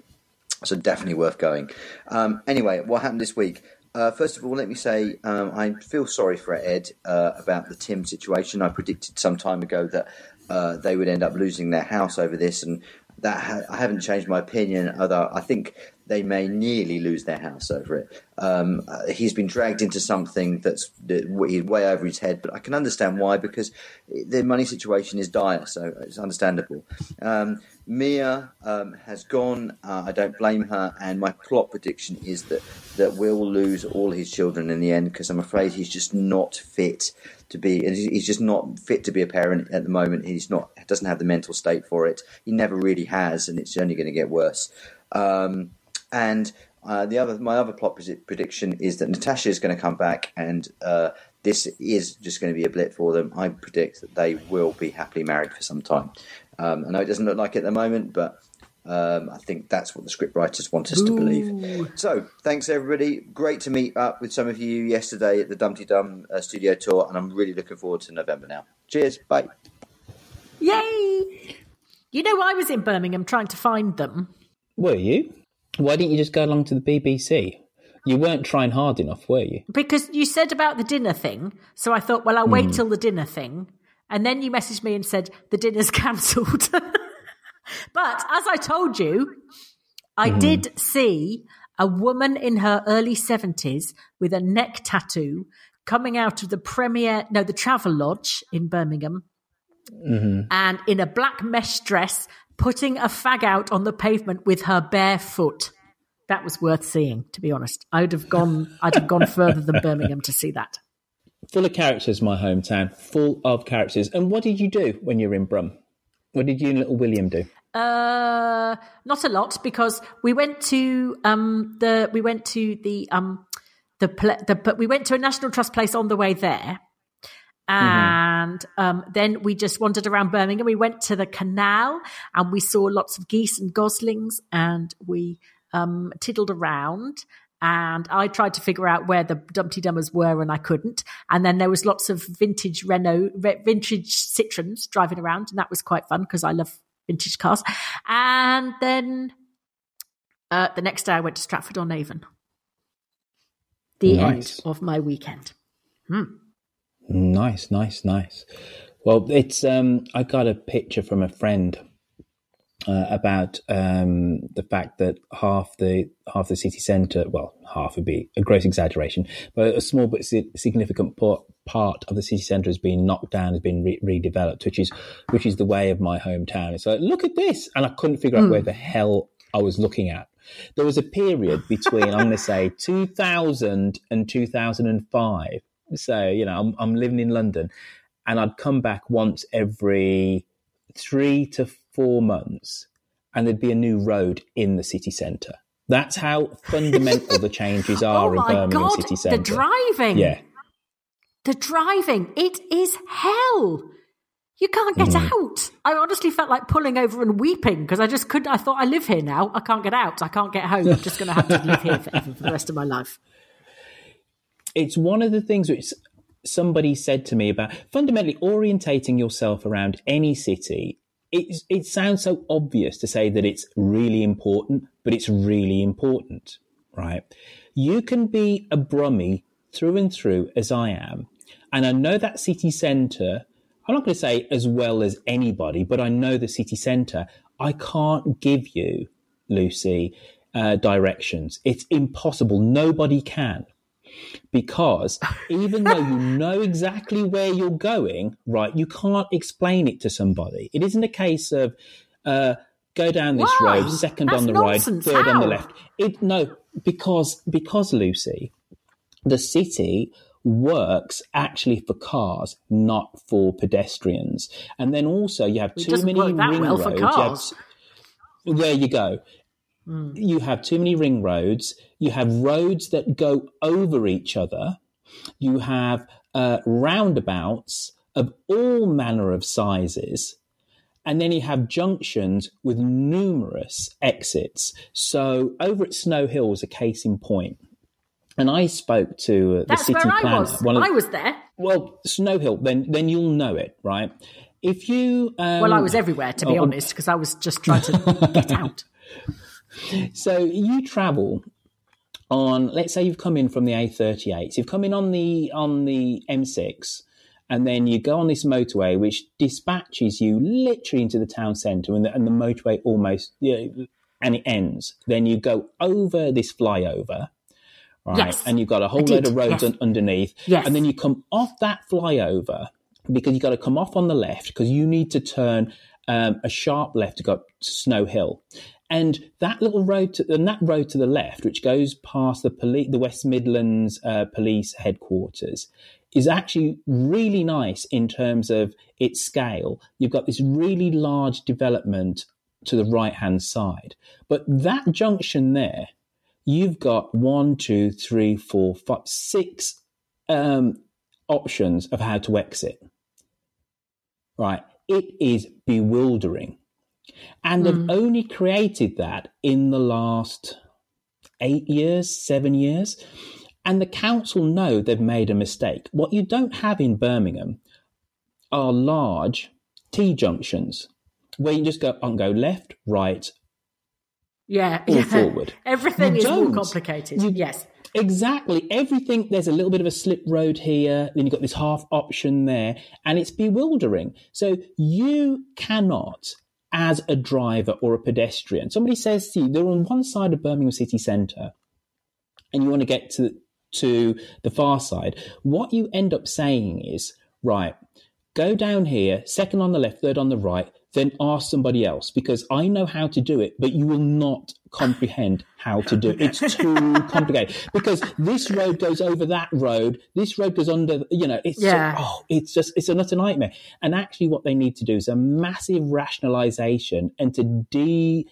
So definitely worth going. Um, anyway, what happened this week? Uh, first of all, let me say um, I feel sorry for Ed uh, about the Tim situation. I predicted some time ago that uh, they would end up losing their house over this, and that ha- I haven't changed my opinion. Although I think they may nearly lose their house over it. Um, uh, he's been dragged into something that's way over his head, but I can understand why because the money situation is dire, so it's understandable. Um, Mia um, has gone. Uh, I don't blame her, and my plot prediction is that that Will lose all his children in the end because I'm afraid he's just not fit to be. He's just not fit to be a parent at the moment. He's not doesn't have the mental state for it. He never really has, and it's only going to get worse. Um, and uh, the other, my other plot predi- prediction is that Natasha is going to come back, and uh, this is just going to be a blip for them. I predict that they will be happily married for some time. Um, I know it doesn't look like it at the moment, but um, I think that's what the script writers want us to believe. So, thanks everybody. Great to meet up with some of you yesterday at the Dumpty Dum uh, studio tour, and I'm really looking forward to November now. Cheers. Bye.
Yay! You know, I was in Birmingham trying to find them.
Were you? Why didn't you just go along to the BBC? You weren't trying hard enough, were you?
Because you said about the dinner thing, so I thought, well, I'll wait
Hmm.
till the dinner thing. And then you messaged me and said the dinner's *laughs* cancelled. but as I told you, I
Hmm.
did see a woman in her early 70s with a neck tattoo coming out of the Premier, no, the Travel Lodge in Birmingham
Mm-hmm.
and in a black mesh dress putting a fag out on the pavement with her bare foot. That was worth seeing, to be honest. I'd have gone. I'd have gone further than *laughs* Birmingham to see that.
Full of characters, my hometown. Full of characters. And what did you do when you were in Brum? What did you and little William do?
Uh, not a lot because we went to um the we went to the um the the but we went to a National Trust place on the way there, and mm-hmm. um, then we just wandered around Birmingham. We went to the canal and we saw lots of geese and goslings, and we um, tiddled around. And I tried to figure out where the Dumpty Dummers were, and I couldn't. And then there was lots of vintage Renault, vintage Citroens driving around, and that was quite fun because I love vintage cars. And then uh, the next day, I went to Stratford on Avon. The nice. end of my weekend. Hmm.
Nice, nice, nice. Well, it's um, I got a picture from a friend uh, about um, the fact that half the half the city centre, well, half would be a gross exaggeration, but a small but significant part of the city centre has been knocked down, has been re- redeveloped, which is which is the way of my hometown. It's like, look at this, and I couldn't figure out mm. where the hell I was looking at. There was a period between, I'm going to say, *laughs* 2000 and 2005 so, you know, I'm, I'm living in London and I'd come back once every three to four months and there'd be a new road in the city centre. That's how fundamental the changes *laughs* are
oh
in Birmingham
God,
city centre.
The driving.
Yeah.
The driving. It is hell. You can't get mm. out. I honestly felt like pulling over and weeping because I just couldn't. I thought I live here now. I can't get out. I can't get home. I'm just going to have to live here *laughs* forever for the rest of my life
it's one of the things which somebody said to me about fundamentally orientating yourself around any city. It, it sounds so obvious to say that it's really important, but it's really important, right? You can be a Brummie through and through as I am. And I know that city centre, I'm not going to say as well as anybody, but I know the city centre. I can't give you, Lucy, uh, directions. It's impossible. Nobody can because even though you *laughs* know exactly where you're going, right, you can't explain it to somebody. It isn't a case of uh, go down this road, second on the
nonsense.
right, third
How?
on the left. It no, because because Lucy, the city works actually for cars, not for pedestrians. And then also you have
It
too many ring
well
roads. have-
cars.
there you go. You have too many ring roads. You have roads that go over each other. You have uh, roundabouts of all manner of sizes. And then you have junctions with numerous exits. So over at Snow Hill is a case in point. And I spoke to uh, the
That's
city
where I
planner.
was.
one of-
I was there.
well, Snow Hill. Then, then you'll know it, right? If you, um,
well, I was everywhere, to be
oh,
honest, because I was just trying to get out. *laughs*
So you travel on, let's say you've come in from the A38, you've come in on the on the M6, and then you go on this motorway which dispatches you literally into the town centre, and the, and the motorway almost, you know, and it ends. Then you go over this flyover. Right,
Yes,
and you've got a whole load of roads
yes.
un- underneath,
Yes.
and then you come off that flyover because you've got to come off on the left because you need to turn um, a sharp left to go up Snow Hill. And that little road, to, and that road to the left, which goes past the police, the West Midlands uh, Police headquarters, is actually really nice in terms of its scale. You've got this really large development to the right hand side, but that junction there, you've got one, two, three, four, five, six um, options of how to exit. Right, it is bewildering. And they've hmm. only created that in the last eight years, seven years. And the council know they've made a mistake. What you don't have in Birmingham are large T junctions where you just go on go left, right,
Yeah,
or
yeah.
forward. *laughs*
Everything
You
is more
don't.
complicated.
You-
yes.
Exactly. Everything, there's a little bit of a slip road here, then you've got this half option there, and it's bewildering. So you cannot, as a driver or a pedestrian, somebody says to you, they're on one side of Birmingham city centre, and you want to get to, to the far side. What you end up saying is, right, go down here, second on the left, third on the right, then ask somebody else because I know how to do it, but you will not comprehend how to do it. It's *laughs* too complicated because this road goes over that road. This road goes under, you know, it's,
Yeah.
oh, it's just, it's a utter nightmare. And actually what they need to do is a massive rationalization and to de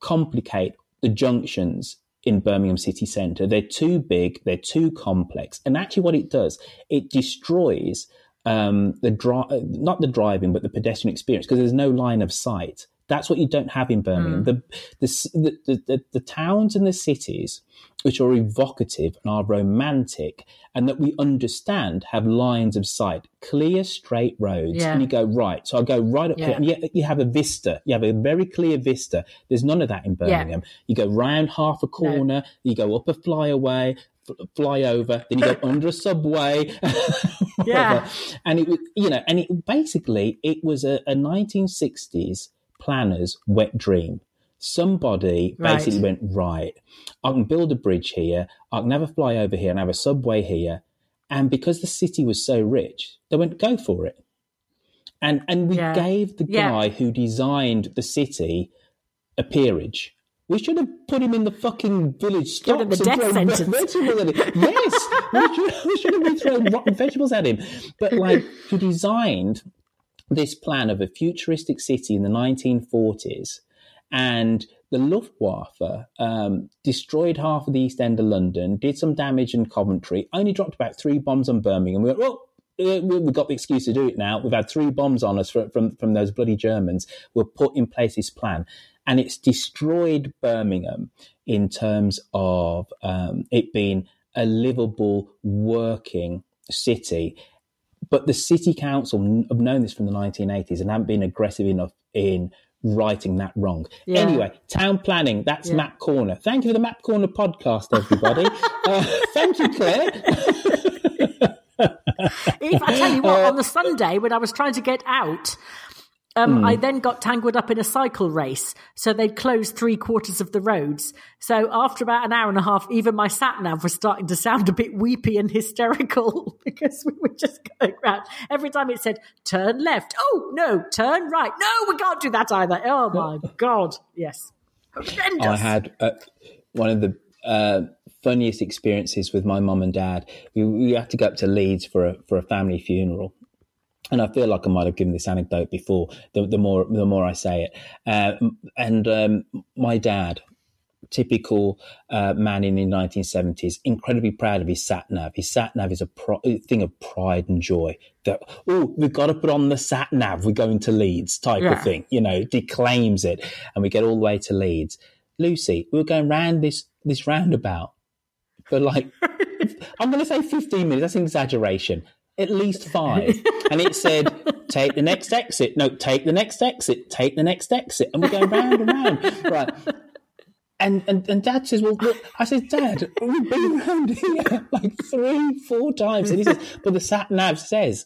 complicate the junctions in Birmingham city centre. They're too big, they're too complex. And actually, what it does, it destroys um, the dri- not the driving, but the pedestrian experience because there's no line of sight. That's what you don't have in Birmingham.
Mm.
The, the, the, the, the, towns and the cities, which are evocative and are romantic, and that we understand have lines of sight, clear, straight roads.
Yeah.
And you go, right. So I go right up
Yeah.
here, and you, you have a vista. You have a very clear vista. There's none of that in
Yeah.
Birmingham. You go round half a corner, you go up a flyaway, fly over, then you go *laughs* under a subway. *laughs*
Yeah.
And it was, you know, and it basically, it was a, a 1960s planner's wet dream. Somebody
Right.
basically went, right, I can build a bridge here, I can have a flyover here and have a subway here. And because the city was so rich, they went, go for it. And and we
Yeah.
gave the
Yeah.
guy who designed the city a peerage. We should have put him in the fucking village stocks
the
and thrown vegetables at him. Yes, we *laughs* should, we should have been throwing rotten vegetables at him. But like, he designed this plan of a futuristic city in the 1940s, and the Luftwaffe um, destroyed half of the East End of London, did some damage in Coventry, only dropped about three bombs on Birmingham. We went, well, we- we've got the excuse to do it now. We've had three bombs on us from, from, from those bloody Germans. We'll put in place this plan. And it's destroyed Birmingham in terms of um, it being a livable, working city. But the city council have known this from the 1980s and haven't been aggressive enough in righting that wrong.
Yeah.
Anyway, town planning, that's
Yeah.
Map Corner. Thank you for the Map Corner podcast, everybody. *laughs* uh, thank you, Claire.
Eve, I tell you what,
Uh,
on the Sunday when I was trying to get out, um,
Hmm.
I then got tangled up in a cycle race. So they'd closed three quarters of the roads. So after about an hour and a half, even my sat nav was starting to sound a bit weepy and hysterical *laughs* because we were just going round. Every time it said, turn left. Oh, no, turn right. No, we can't do that either. Oh, my *laughs* God. Yes. Horrendous.
I had uh, one of the uh, funniest experiences with my mum and dad. We, we had to go up to Leeds for a for a family funeral. And I feel like I might have given this anecdote before. The, the more the more I say it, uh, and um, my dad, typical uh, man in the 1970s, incredibly proud of his sat nav. His sat nav is a pro- thing of pride and joy. That oh, we've got to put on the sat nav. We're going to Leeds, type
Yeah.
of thing. You know, declaims it, and we get all the way to Leeds. Lucy, we were going round this this roundabout for like *laughs* I'm going to say 15 minutes. That's an exaggeration. At least five. And it said, take the next exit. No, take the next exit. Take the next exit. And we're going round and round. Right. And, and and Dad says, well, look, I said, Dad, we've been around here like three, four times. And he says, but the sat nav says.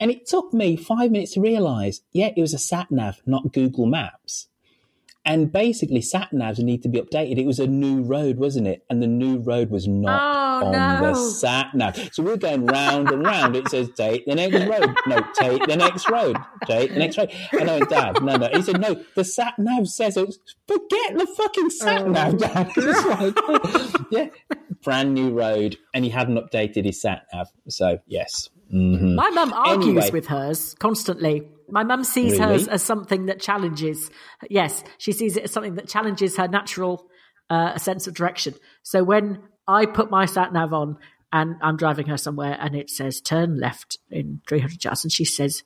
And it took me five minutes to realise, yeah, it was a sat nav, not Google Maps. And basically, sat navs need to be updated. It was a new road, wasn't it? And the new road was not
Oh,
on
no.
the sat nav. So we're going round and round. It says, take the next road. No, take the next road. Take the next road. And I went, Dad, no, no. He said, no, the sat nav says, it. forget the fucking sat nav, Dad. It's like, yeah, brand new road. And he hadn't updated his sat nav. So, yes. Mhm.
My mum argues
Anyway.
with hers constantly. My mum sees
Really?
hers as something that challenges. Yes, she sees it as something that challenges her natural uh, sense of direction. So when I put my sat nav on and I'm driving her somewhere and it says turn left in 300 yards, and she says,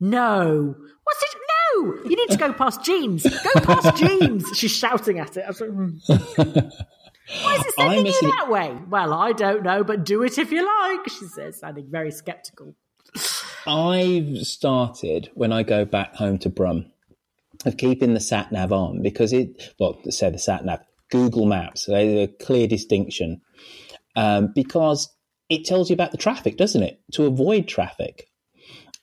"No, what's it? No, you need to go past jeans. Go past *laughs* jeans." She's shouting at it. I was like, "Hmm." Why is it sending you that way? Well, I don't know, but do it if you like. She says, sounding very sceptical.
I've started when I go back home to Brum of keeping the sat nav on because it, well, say the sat nav, Google Maps, there's a clear distinction um, because it tells you about the traffic, doesn't it? To avoid traffic.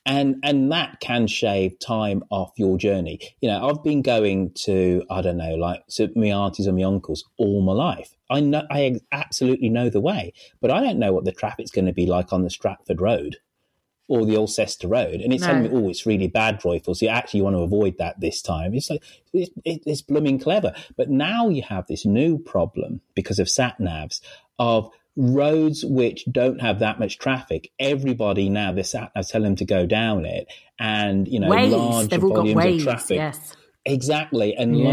And, and that can shave time off your journey. You know, I've been going to, I don't know, like to my aunties and my uncles all my life. I know, I absolutely know the way, but I don't know what the traffic's going to be like on the Stratford Road or the Alcester Road, and it's
No.
telling me, oh, it's really bad, Roifield. So you actually want to avoid that this time. It's like it's, it- it's blooming clever. But now you have this new problem because of sat navs of roads which don't have that much traffic. Everybody now the sat navs tell them to go down it, and you know
Waves.
large
They've
volumes
waves,
of traffic.
yes.
Exactly, and
Yes.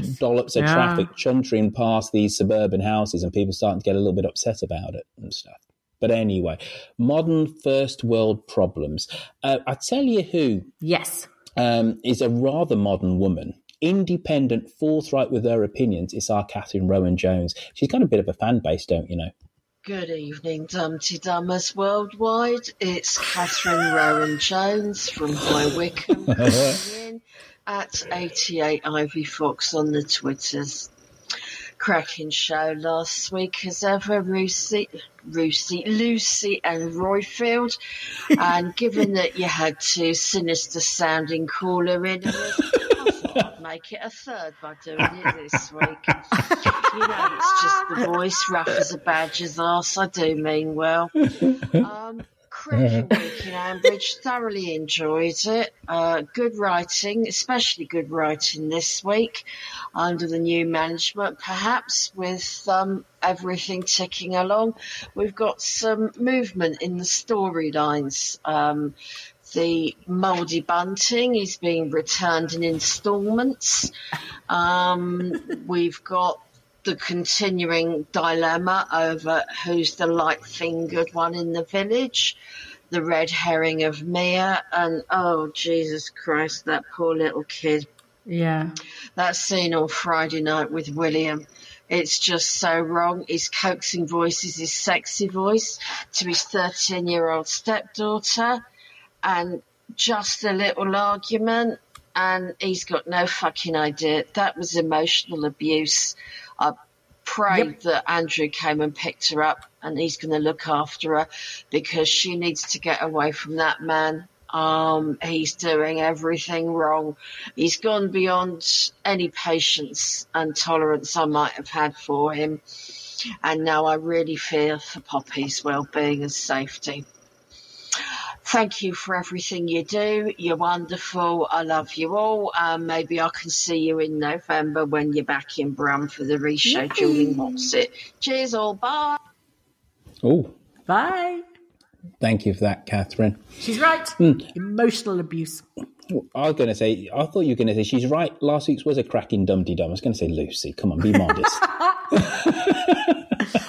large dollops of
Yeah.
traffic chuntering past these suburban houses, and people starting to get a little bit upset about it and stuff. But anyway, modern first world problems. Uh, I tell you who
Yes.
um, is a rather modern woman, independent, forthright with her opinions. It's our Catherine Rowan Jones. She's got a bit of a fan base, don't you know?
Good evening, Dumpty Dummers worldwide. It's Catherine Rowan Jones from High *laughs* Wycombe calling in at 88 Ivy Fox on the Twitters. Cracking show last week as ever, Lucy, Lucy, Lucy and Roifield. *laughs* And given that you had two sinister sounding caller in, I thought I'd make it a third by doing it this week. You know, it's just the voice, rough as a badger's arse. I do mean well. *laughs* Um, cracking week in Ambridge. Thoroughly enjoyed it. Uh, good writing, especially good writing this week under the new management, perhaps with um, everything ticking along. We've got some movement in the storylines. Um, the mouldy bunting is being returned in instalments. Um, we've got the continuing dilemma over who's the light fingered one in the village, the red herring of Mia, and oh, Jesus Christ, that poor little kid.
Yeah.
That scene on Friday night with William. It's just so wrong. His coaxing voice is his sexy voice to his 13 year old stepdaughter, and just a little argument, and he's got no fucking idea. That was emotional abuse. I pray that Andrew came and picked her up, and he's going to look after her because she needs to get away from that man. Um, he's doing everything wrong. He's gone beyond any patience and tolerance I might have had for him. And now I really fear for Poppy's well-being and safety. Thank you for everything you do. You're wonderful. I love you all. Um, maybe I can see you in November when you're back in Brum for the rescheduling. What's it? Cheers all. Bye.
Oh,
Bye.
thank you for that, Catherine.
She's right.
Hmm.
Emotional abuse.
I was going to say, I thought you were going to say she's right. Last week's was a cracking Dumpty Dum. I was going to say Lucy. Come on, be *laughs* modest.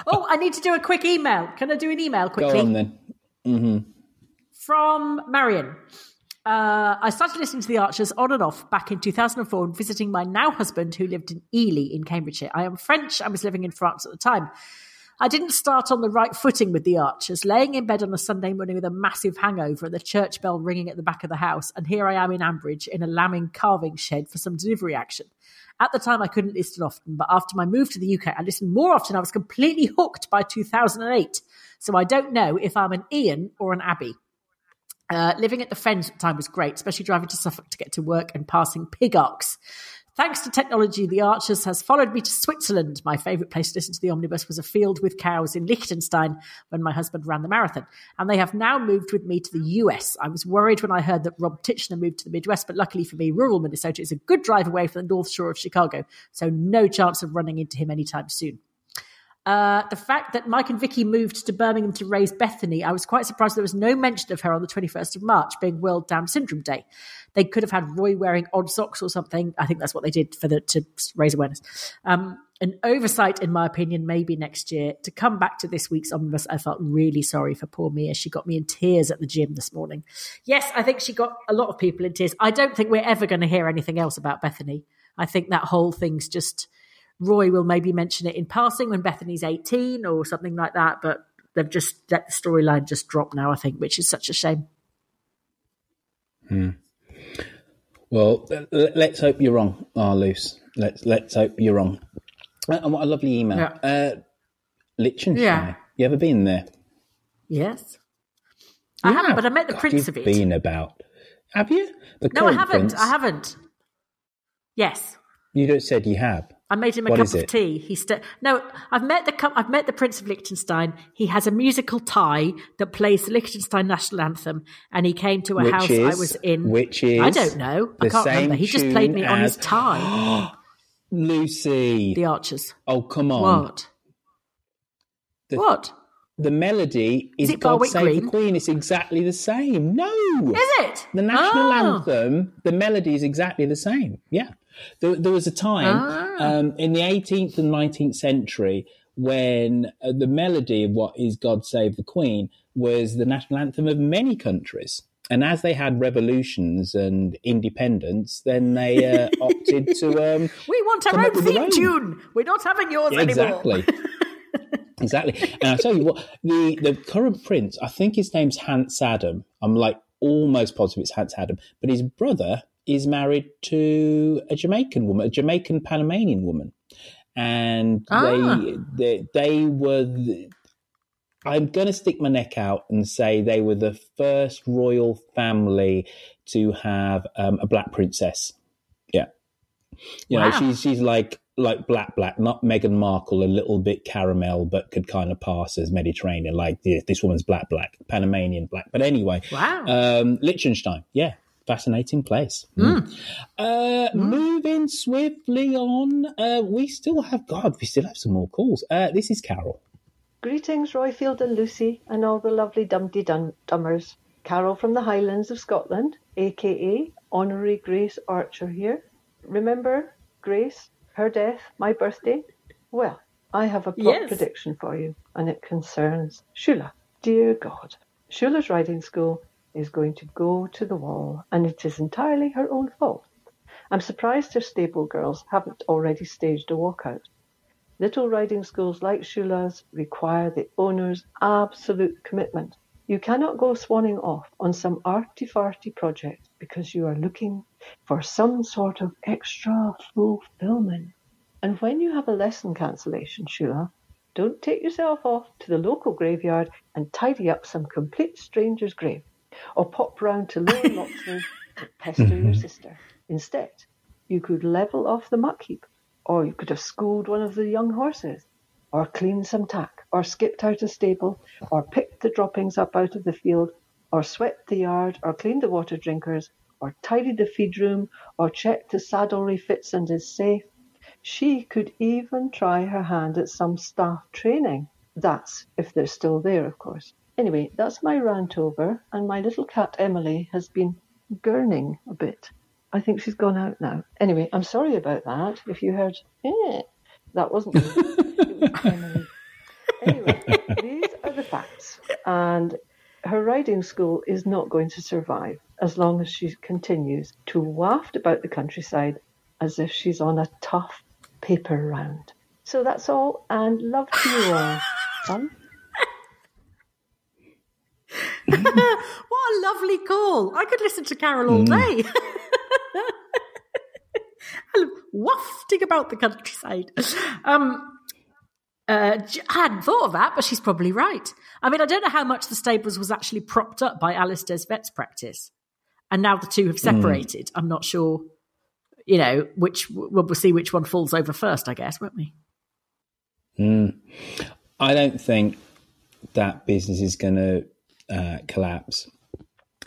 Oh, I need to do a quick email. Can I do an email quickly?
Go on then. hmm
From Marion. Uh, I started listening to The Archers on and off back in 2004 and visiting my now husband who lived in Ely in Cambridgeshire. I am French. and was living in France at the time. I didn't start on the right footing with The Archers, laying in bed on a Sunday morning with a massive hangover and the church bell ringing at the back of the house. And here I am in Ambridge in a lambing carving shed for some delivery action. At the time, I couldn't listen often, but after my move to the UK, I listened more often. I was completely hooked by 2008. So I don't know if I'm an Ian or an Abby. Uh, living at the Fens at the time was great, especially driving to Suffolk to get to work and passing pig arks. Thanks to technology, the Archers has followed me to Switzerland. My favourite place to listen to the omnibus was a field with cows in Liechtenstein when my husband ran the marathon. And they have now moved with me to the US. I was worried when I heard that Rob Titchener moved to the Midwest, but luckily for me, rural Minnesota is a good drive away from the North Shore of Chicago, so no chance of running into him anytime soon. Uh, the fact that Mike and Vicky moved to Birmingham to raise Bethany, I was quite surprised there was no mention of her on the 21st of March, being World Down Syndrome Day. They could have had Roy wearing odd socks or something. I think that's what they did for the to raise awareness. Um, an oversight, in my opinion, maybe next year. To come back to this week's omnibus, I felt really sorry for poor Mia. She got me in tears at the gym this morning. Yes, I think she got a lot of people in tears. I don't think we're ever going to hear anything else about Bethany. I think that whole thing's just Roy will maybe mention it in passing when Bethany's 18 or something like that, but they've just let the storyline just drop now, I think, which is such a shame.
Hmm. Well, let's hope you're wrong, ah, Luce. Let's let's hope you're wrong. Uh, And what a lovely email.
Yeah.
Uh, Liechtenstein.
Yeah.
You ever been there?
Yes. I haven't, but I met the
God,
prince of it.
Been about? Have you? The
no, I haven't.
prince?
I haven't. Yes.
You don't said you have.
I made him a
What
cup of
it?
tea. He st- no, I've met the cu- I've met the Prince of Liechtenstein. He has a musical tie that plays the Liechtenstein national anthem, and he came to a
Which
house
is-
I was in.
which is
I don't know. I can't remember. He just played me
tune
on his tie. *gasps*
Lucy.
The Archers.
Oh, come on.
What?
The,
what?
The melody is,
Is it
God Save
Green?
the Queen. It's exactly the same. No.
Is it?
The national
Oh.
anthem, the melody is exactly the same. Yeah. There, there was a time
Ah.
um, in the 18th and 19th century when uh, the melody of what is God Save the Queen was the national anthem of many countries. And as they had revolutions and independence, then they uh, *laughs* opted to. Um,
We want our own theme tune. We're not having yours
Yeah,
anymore.
exactly. *laughs* exactly. And I tell you what, the the current prince, I think his name's Hans Adam. I'm like almost positive it's Hans Adam, but his brother is married to a Jamaican woman, a Jamaican Panamanian woman, and
Ah.
they, they they were. The, I'm going to stick my neck out and say they were the first royal family to have um, a black princess. Yeah, you know, she's she's like like black black, not Meghan Markle, a little bit caramel, but could kind of pass as Mediterranean. Like this, this woman's black black, Panamanian black. But anyway,
Wow.
um, Liechtenstein, yeah, fascinating place. Mm. Uh, Moving swiftly on, uh, we still have God, we still have some more calls. Uh, this is Carol.
Greetings, Roifield and Lucy, and all the lovely Dumpty Dum- Dummers. Carol from the Highlands of Scotland, aka Honorary Grace Archer here. Remember Grace, her death, my birthday? Well, I have a plot
Yes.
prediction for you, and it concerns Shula. Dear God, Shula's riding school is going to go to the wall, and it is entirely her own fault. I'm surprised her stable girls haven't already staged a walkout. Little riding schools like Shula's require the owner's absolute commitment. You cannot go swanning off on some arty-farty project because you are looking for some sort of extra fulfillment. And when you have a lesson cancellation, Shula, don't take yourself off to the local graveyard and tidy up some complete stranger's grave, or pop round to Lower Loxley to pester your mm-hmm. sister. Instead, you could level off the muck heap, or you could have schooled one of the young horses, or cleaned some tack, or skipped out a stable, or picked the droppings up out of the field, or swept the yard, or cleaned the water drinkers, or tidied the feed room, or checked the saddle refits and is safe. She could even try her hand at some staff training. That's if they're still there, of course. Anyway, that's my rant over, and my little cat Emily has been gurning a bit. I think she's gone out now. Anyway, I'm sorry about that. If you heard, eh, that wasn't me. was Emily. Anyway, *laughs* these are the facts. And her riding school is not going to survive as long as she continues to waft about the countryside as if she's on a tough paper round. So that's all, and love to you all. *laughs*
what a lovely call. I could listen to Carol all day. *laughs* Wafting about the countryside. Um, uh, I hadn't thought of that, but she's probably right. I mean, I don't know how much the stables was actually propped up by Alistair's vet's practice. And now the two have separated. I'm not sure, you know, which we'll we'll see which one falls over first, I guess, won't we?
Mm. I don't think that business is going to uh, collapse.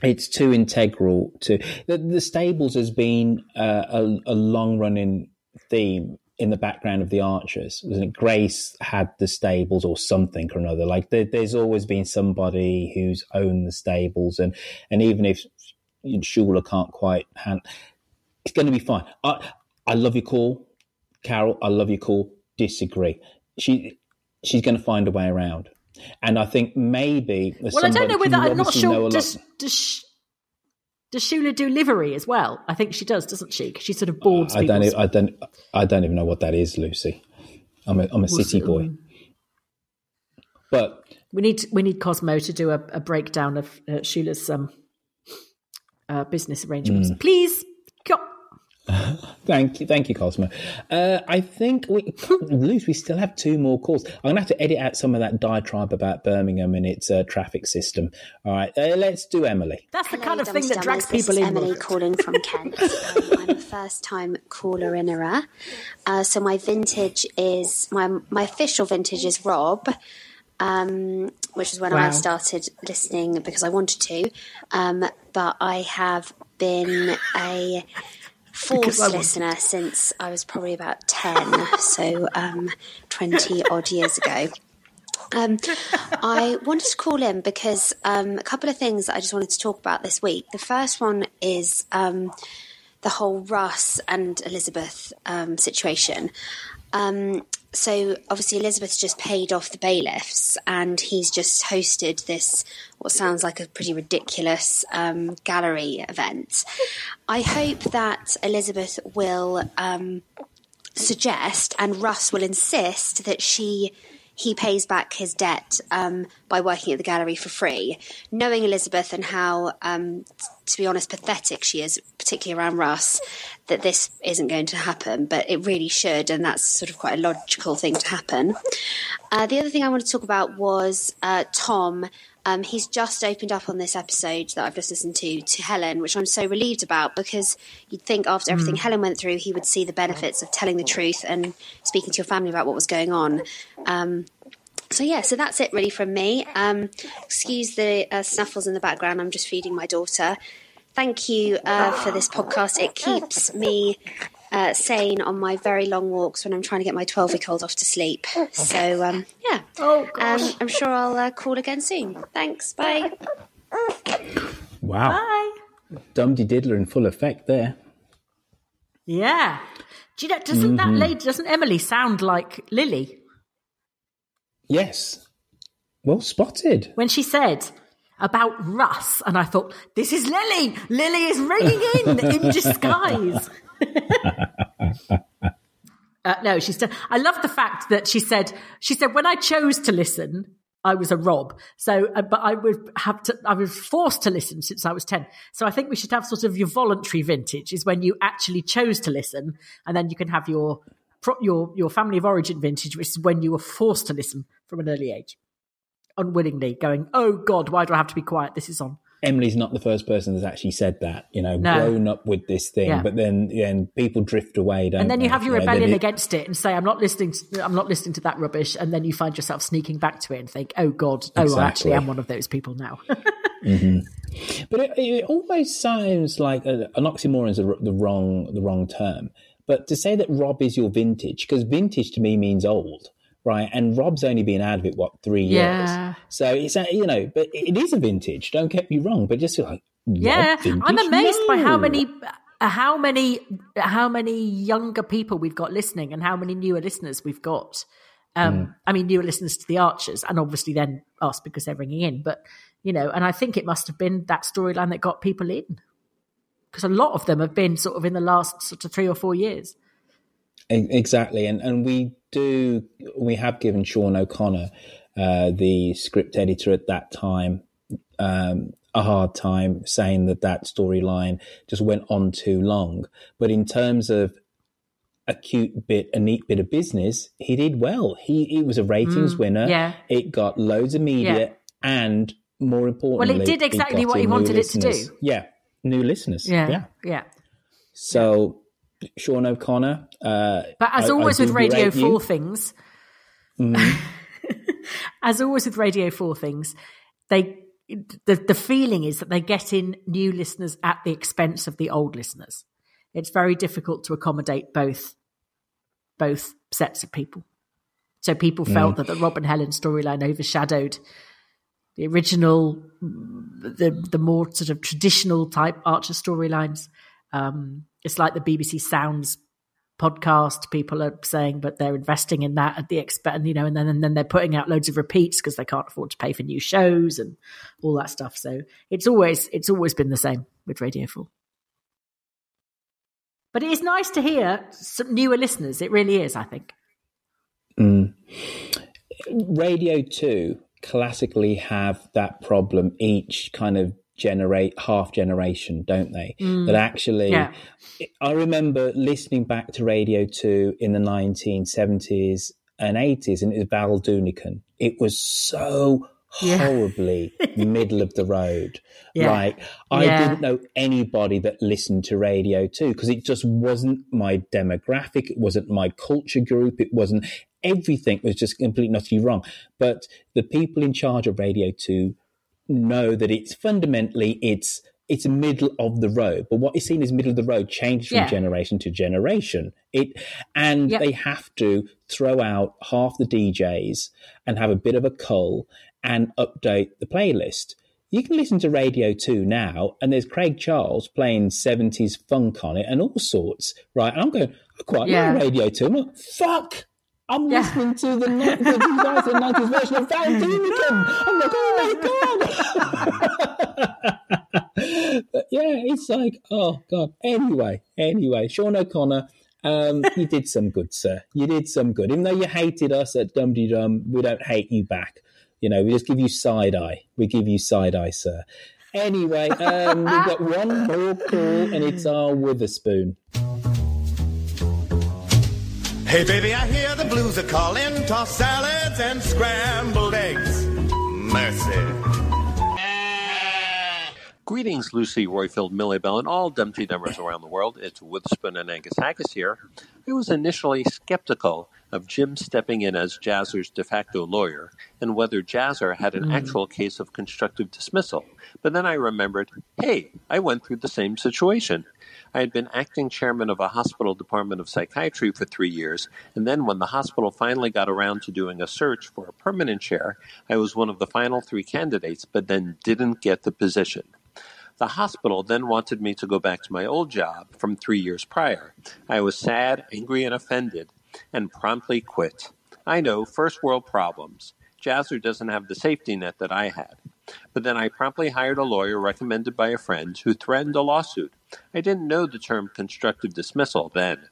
It's too integral to the, the stables has been uh, a, a long running theme in the background of the Archers. Wasn't it? Grace had the stables or something or another. Like there, there's always been somebody who's owned the stables, and and even if Shula can't quite hand, it's going to be fine. I I love your call, Carol. I love your call. Disagree. She she's going to find a way around. And I think maybe
Well, I don't know whether I'm not sure. Does does does Shula do livery as well? I think she does, doesn't she? Because she sort of boards
I don't. e- I don't. I don't even know what that is, Lucy. I'm a. I'm a city boy. But
We need we need Cosmo to do a, a breakdown of uh, Shula's um, uh, business arrangements,
Mm.
please. Go- *laughs*
Thank you, thank you, Cosmo. Uh, I think we, Luce, we still have two more calls. I'm going to have to edit out some of that diatribe about Birmingham and its uh, traffic system. All right, uh, let's do Emily.
That's the
Hello,
kind of thing that
Dumb
drags
Dummers. This
people
is
in.
Emily calling from *laughs* Kent. um, I'm a first-time caller in era. Uh, so my vintage is my my official vintage is Rob, um, which is when I started listening because I wanted to. Um, but I have been a
Because
forced listener since I was probably about ten, so um, twenty odd years ago. Um, I wanted to call in because um, a couple of things I just wanted to talk about this week. The first one is um, the whole Russ and Elizabeth um, situation. So obviously Elizabeth's just paid off the bailiffs, and he's just hosted this what sounds like a pretty ridiculous um, gallery event. I hope that Elizabeth will um, suggest, and Russ will insist that she he pays back his debt um, by working at the gallery for free. Knowing Elizabeth and how, um, to be honest, pathetic she is, particularly around Russ, that this isn't going to happen, but it really should, and that's sort of quite a logical thing to happen. Uh, the other thing I want to talk about was uh, Tom. Um, he's just opened up on this episode that I've just listened to to Helen, which I'm so relieved about because you'd think after everything
Mm.
Helen went through, he would see the benefits of telling the truth and speaking to your family about what was going on. Um, so yeah, so that's it really from me. Um, excuse the uh, snuffles in the background. I'm just feeding my daughter. Thank you uh, for this podcast. It keeps me uh, sane on my very long walks when I'm trying to get my 12 week old off to sleep. So um, yeah,
oh,
um, I'm sure I'll uh, call again soon. Thanks. Bye.
Wow.
Bye.
Dum Diddler in full effect there.
Yeah. Do you know, doesn't that
Mhm.
lady, doesn't Emily sound like Lily?
Yes. Well spotted.
When she said about Russ, and I thought, this is Lily. Lily is ringing in in *laughs* disguise. *laughs* Uh, no, she's. Still, I love the fact that she said. She said when I chose to listen, I was a Rob. So, uh, but I would have to. I was forced to listen since I was ten. So I think we should have sort of your voluntary vintage is when you actually chose to listen, and then you can have your your your family of origin vintage, which is when you were forced to listen from an early age, unwillingly, going, "Oh God, why do I have to be quiet? This is on."
Emily's not the first person that's actually said that, you know,
No.
grown up with this thing,
Yeah.
but then then people drift away, don't
and then you
they?
have your
know,
rebellion
it-
against it and say i'm not listening to, i'm not listening to that rubbish and then you find yourself sneaking back to it and think oh god oh I actually
Exactly.
am one of those people now *laughs*
Mhm. But it, it almost sounds like a, an oxymoron is the, the wrong the wrong term. But to say that Rob is your vintage, because vintage to me means old, right? And Rob's only been out of it what three
Yeah.
years, so it's a, you know, but it is a vintage. Don't get me wrong, but just like
yeah i'm amazed by how many how many how many younger people we've got listening and how many newer listeners we've got um
Mm.
i mean newer listeners to the archers and obviously then us because they're ringing in but you know and i think it must have been that storyline that got people in because a lot of them have been sort of in the last sort of three or four years
Exactly, and and we do we have given Sean O'Connor, uh, the script editor at that time, um, a hard time saying that that storyline just went on too long. But in terms of a cute bit, a neat bit of business, he did well. He he was a ratings
Mm,
winner.
yeah.
it got loads of media,
Yeah.
and more importantly, well, it
did exactly
got
what he wanted it to do.
Yeah, new listeners.
yeah
yeah.
yeah
So. Sean O'Connor, uh,
But as
I- I
always
do
with Radio
you.
4 things,
Mhm. *laughs*
as always with Radio 4 things, they the, the feeling is that they get in new listeners at the expense of the old listeners. It's very difficult to accommodate both both sets of people. So people felt
Mm.
that the Robin Helen storyline overshadowed the original, the the more sort of traditional type Archer storylines. Um, it's like the BBC Sounds podcast. People are saying, but they're investing in that at the expense, you know, and then and then they're putting out loads of repeats because they can't afford to pay for new shows and all that stuff. So it's always it's always been the same with Radio Four. But it is nice to hear some newer listeners. It really is. I think.
Mm. Radio 2 classically have that problem each kind of generate half generation, don't they?
Mm.
That actually,
Yeah.
I remember listening back to Radio 2 in the 1970s and 80s, and it was Val Doonican. It was so
Yeah. *laughs*
horribly middle of the road.
Yeah.
Like, I
Yeah.
didn't know anybody that listened to Radio 2 because it just wasn't my demographic. It wasn't my culture group. It wasn't everything was just completely utterly wrong. But the people in charge of Radio 2 know that it's fundamentally it's it's middle of the road but what is seen as middle of the road changes from
Yeah.
generation to generation it and
Yep.
they have to throw out half the djs and have a bit of a cull and update the playlist you can listen to radio 2 now and there's craig charles playing 70s funk on it and all sorts right and i'm going i quite
Yeah.
like radio 2 i'm like fuck I'm listening to the, ni- the 2090s version of Val Doonican. I'm like, oh my god! *laughs* yeah, it's like, oh god. Anyway, anyway, Sean O'Connor, um, you did some good, sir. You did some good. Even though you hated us at Dum Dum, we don't hate you back. You know, we just give you side eye. We give you side eye, sir. Anyway, um, we've got one more call, and it's our Witherspoon.
Hey baby, I hear the blues are calling. Toss salads and scrambled eggs. Mercy.
Greetings, Lucy, Roifield, Millie Bell, and all Dumpty Dummers around the world. It's Witherspoon and Angus Haggis here. I was initially skeptical of Jim stepping in as Jazzer's de facto lawyer and whether Jazzer had an
Mm.
actual case of constructive dismissal. But then I remembered hey, I went through the same situation. I had been acting chairman of a hospital department of psychiatry for three years, and then when the hospital finally got around to doing a search for a permanent chair, I was one of the final three candidates, but then didn't get the position. The hospital then wanted me to go back to my old job from three years prior. I was sad, angry, and offended, and promptly quit. I know, first world problems. Jazzer doesn't have the safety net that I had. But then I promptly hired a lawyer recommended by a friend who threatened a lawsuit. I didn't know the term constructive dismissal then.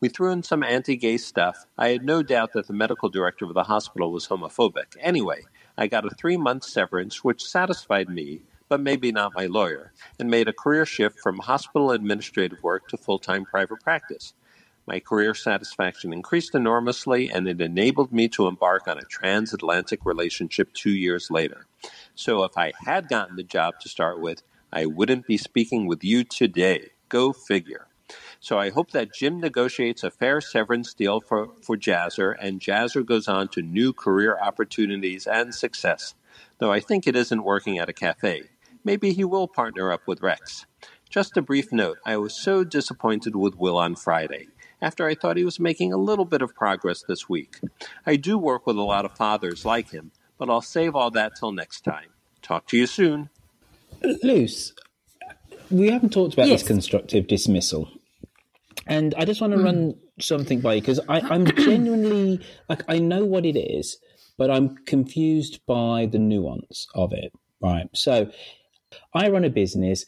We threw in some anti gay stuff. I had no doubt that the medical director of the hospital was homophobic. Anyway, I got a three month severance, which satisfied me, but maybe not my lawyer, and made a career shift from hospital administrative work to full time private practice. My career satisfaction increased enormously, and it enabled me to embark on a transatlantic relationship two years later. So if I had gotten the job to start with, I wouldn't be speaking with you today. Go figure. So I hope that Jim negotiates a fair severance deal for, for Jazzer, and Jazzer goes on to new career opportunities and success. Though I think it isn't working at a cafe. Maybe he will partner up with Rex. Just a brief note I was so disappointed with Will on Friday, after I thought he was making a little bit of progress this week. I do work with a lot of fathers like him, but I'll save all that till next time. Talk to you soon.
Luce, we haven't talked about
Yes.
this constructive dismissal. And I just want to run something by you because I'm *clears throat* genuinely like I know what it is, but I'm confused by the nuance of it. Right. So I run a business.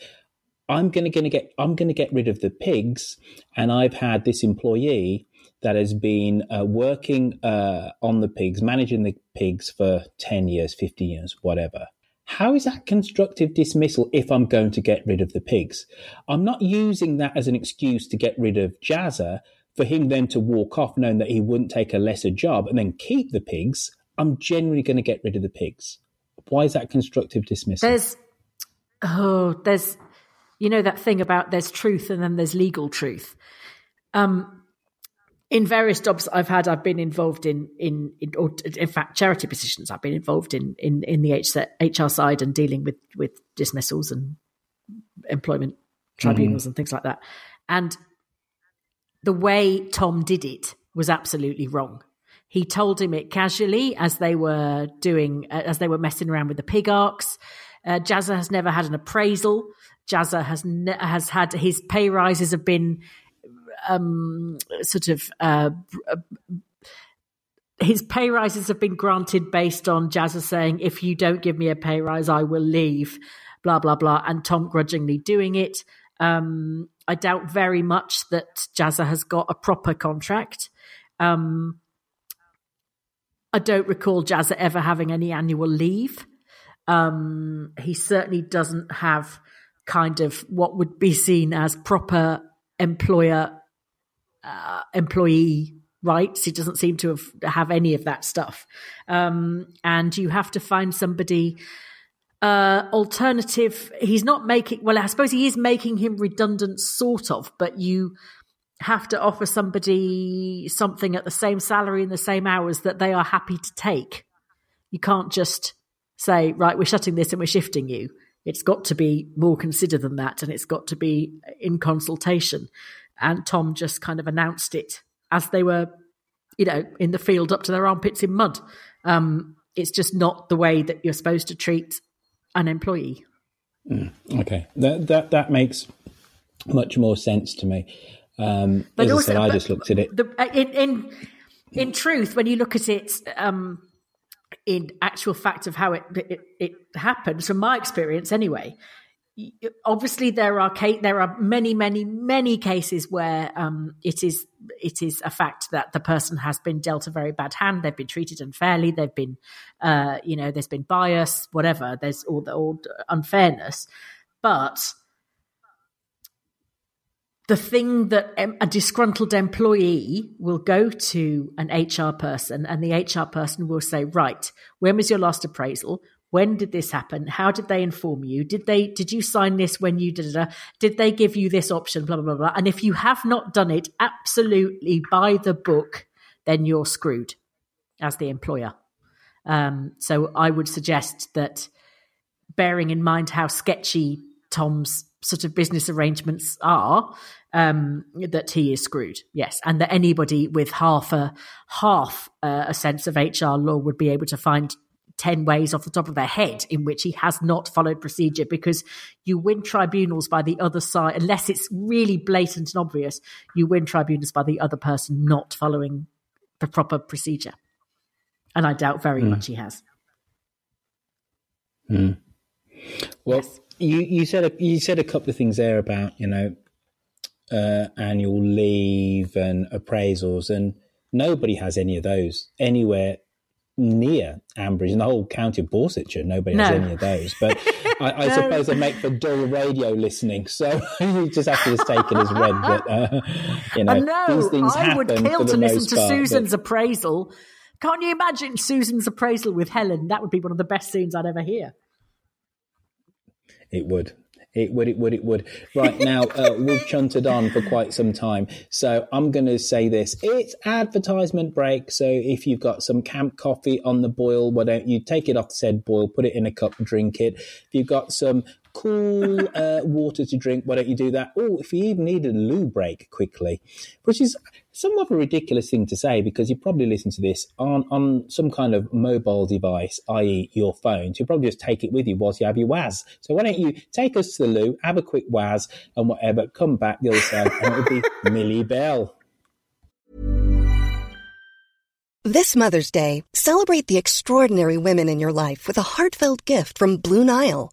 I'm gonna gonna get I'm gonna get rid of the pigs, and I've had this employee that has been uh, working uh, on the pigs, managing the pigs for ten years, fifty years, whatever. How is that constructive dismissal if I'm going to get rid of the pigs? I'm not using that as an excuse to get rid of Jazzer for him then to walk off knowing that he wouldn't take a lesser job and then keep the pigs. I'm generally going to get rid of the pigs. Why is that constructive dismissal?
There's oh, there's you know that thing about there's truth and then there's legal truth. Um, in various jobs I've had, I've been involved in in, in or in fact charity positions. I've been involved in in in the HR side and dealing with with dismissals and employment tribunals and things like that. And the way Tom did it was absolutely wrong. He told him it casually as they were doing, uh, as they were messing around with the pig arks. Uh, Jazzer has never had an appraisal. Jazzer has ne- has had his pay rises have been um, sort of uh, his pay rises have been granted based on Jazzer saying, "If you don't give me a pay rise, I will leave." Blah blah blah, and Tom grudgingly doing it. Um, I doubt very much that Jazzer has got a proper contract. Um, I don't recall Jazzer ever having any annual leave. Um, he certainly doesn't have kind of what would be seen as proper employer uh, employee rights. He doesn't seem to have, have any of that stuff. Um, and you have to find somebody uh, alternative. He's not making, well, I suppose he is making him redundant, sort of, but you have to offer somebody something at the same salary and the same hours that they are happy to take. You can't just say, right, we're shutting this and we're shifting you. It's got to be more considered than that, and it's got to be in consultation. And Tom just kind of announced it as they were, you know, in the field up to their armpits in mud. Um, it's just not the way that you're supposed to treat an employee.
Mm, okay, that that that makes much more sense to me. Um, but as also, I said, I just looked at it.
The, uh, in, in in truth, when you look at it um, in actual fact of how it, it, it happened, from my experience anyway, obviously there are there are many many many cases where um, it is it is a fact that the person has been dealt a very bad hand. They've been treated unfairly. They've been uh, you know there's been bias whatever. There's all the all unfairness. But the thing that a disgruntled employee will go to an HR person and the HR person will say right when was your last appraisal when did this happen? How did they inform you? Did they did you sign this when you did it? Did they give you this option? Blah blah blah blah. And if you have not done it absolutely by the book, then you're screwed as the employer. Um, so I would suggest that, bearing in mind how sketchy Tom's sort of business arrangements are, um, that he is screwed. Yes, and that anybody with half a half uh, a sense of HR law would be able to find 10 ways off the top of their head in which he has not followed procedure because you win tribunals by the other side, unless it's really blatant and obvious, you win tribunals by the other person not following the proper procedure. And I doubt very mm. much he has.
Mm. Well, yes. you, you said a, you said a couple of things there about you know uh, annual leave and appraisals, and nobody has any of those anywhere near Ambridge in the whole county of Borsetshire. Nobody no. has any of those. But I, I *laughs* no. suppose they make for dull radio listening. So *laughs* you just have to just take it as read that, uh, you know,
know,
these things
I would kill to listen to
part,
Susan's
but...
appraisal. Can't you imagine Susan's appraisal with Helen? That would be one of the best scenes I'd ever hear.
It would. It would, it would, it would. Right now, uh, we've chunted on for quite some time. So I'm going to say this. It's advertisement break. So if you've got some camp coffee on the boil, why don't you take it off said boil, put it in a cup, drink it. If you've got some cool uh, water to drink, why don't you do that? Oh, if you even need a loo break quickly, which is somewhat of a ridiculous thing to say because you probably listen to this on, on some kind of mobile device, i.e., your phone. So you probably just take it with you whilst you have your WAS. So why don't you take us to the loo, have a quick WAS and whatever, come back the other side, and it'll be *laughs* Millie Bell.
This Mother's Day, celebrate the extraordinary women in your life with a heartfelt gift from Blue Nile.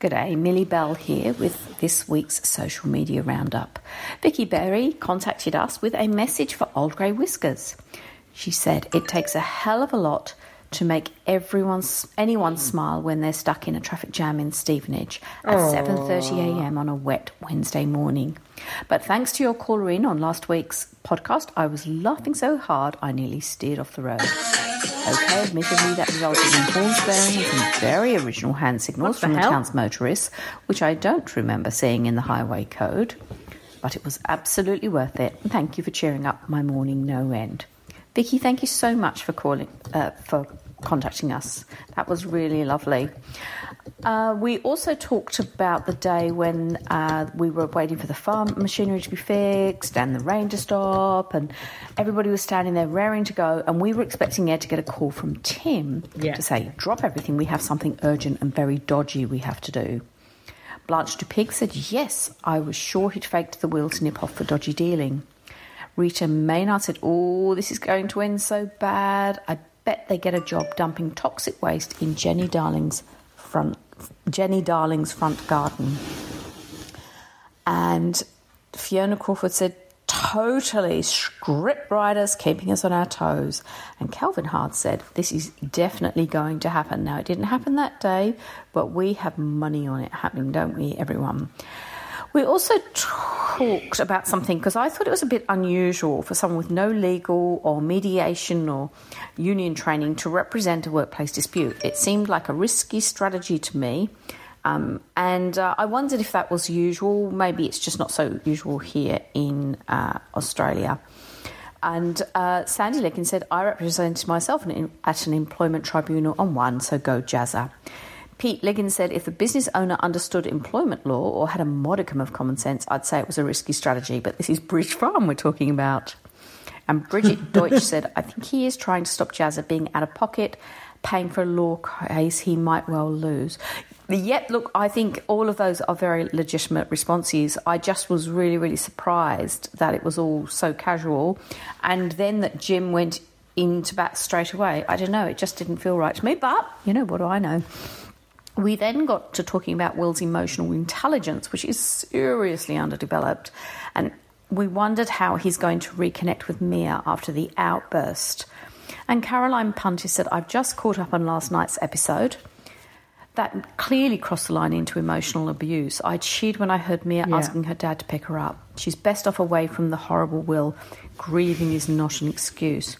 G'day, Millie Bell here with this week's social media roundup. Vicky Berry contacted us with a message for Old Grey Whiskers. She said it takes a hell of a lot to make everyone, anyone smile when they're stuck in a traffic jam in Stevenage at 7.30am on a wet Wednesday morning. But thanks to your caller in on last week's podcast, I was laughing so hard I nearly steered off the road. Okay, admittedly that resulted in horns blaring and some very original hand signals
the
from the town's motorists, which I don't remember seeing in the highway code. But it was absolutely worth it, thank you for cheering up my morning no end. Vicky, thank you so much for calling, uh, for contacting us. That was really lovely. Uh, we also talked about the day when uh, we were waiting for the farm machinery to be fixed and the rain to stop, and everybody was standing there raring to go. And we were expecting Ed to get a call from Tim
Yeah.
to say, "Drop everything. We have something urgent and very dodgy we have to do." Blanche Dupig said, Yes, I was sure he'd faked the will to nip off for dodgy dealing. Rita Maynard said, Oh, this is going to end so bad. I bet they get a job dumping toxic waste in Jenny Darling's front Jenny Darling's front garden. And Fiona Crawford said, Totally, script writers keeping us on our toes. And Calvin Hart said, This is definitely going to happen. Now, it didn't happen that day, but we have money on it happening, don't we, everyone? We also talked about something because I thought it was a bit unusual for someone with no legal or mediation or union training to represent a workplace dispute. It seemed like a risky strategy to me. Um, and uh, I wondered if that was usual. Maybe it's just not so usual here in uh, Australia. And uh, Sandy Licken said, I represented myself in, at an employment tribunal on one, so go Jazzer. Pete Liggins said, if the business owner understood employment law or had a modicum of common sense, I'd say it was a risky strategy. But this is Bridge Farm we're talking about. And Bridget *laughs* Deutsch said, I think he is trying to stop Jazzer being out of pocket, paying for a law case he might well lose. Yet, look, I think all of those are very legitimate responses. I just was really, really surprised that it was all so casual. And then that Jim went into bat straight away. I don't know, it just didn't feel right to me. But, you know, what do I know? We then got to talking about Will's emotional intelligence, which is seriously underdeveloped. And we wondered how he's going to reconnect with Mia after the outburst. And Caroline Punty said, I've just caught up on last night's episode. That clearly crossed the line into emotional abuse. I cheered when I heard Mia
Yeah.
asking her dad to pick her up. She's best off away from the horrible Will. Grieving is not an excuse.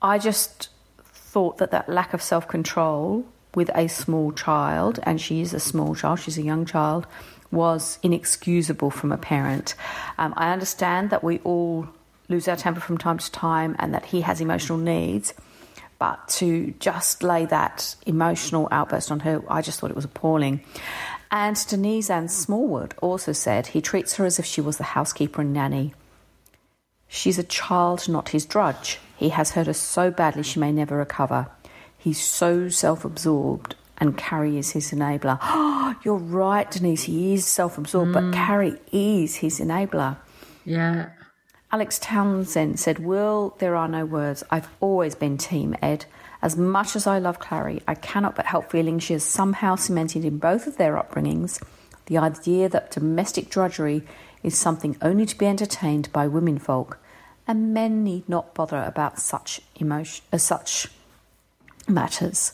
I just thought that that lack of self control with a small child, and she is a small child, she's a young child, was inexcusable from a parent. Um, I understand that we all lose our temper from time to time and that he has emotional needs, but to just lay that emotional outburst on her, I just thought it was appalling. And Denise Ann Smallwood also said he treats her as if she was the housekeeper and nanny. She's a child, not his drudge. He has hurt her so badly she may never recover. He's so self absorbed, and Carrie is his enabler. Oh, *gasps* You're right, Denise. He is self absorbed, but Carrie is his enabler.
Yeah.
Alex Townsend said, Will, there are no words. I've always been Team Ed. As much as I love Clarrie, I cannot but help feeling she has somehow cemented in both of their upbringings the idea that domestic drudgery is something only to be entertained by womenfolk, and men need not bother about such emotion, uh, such matters.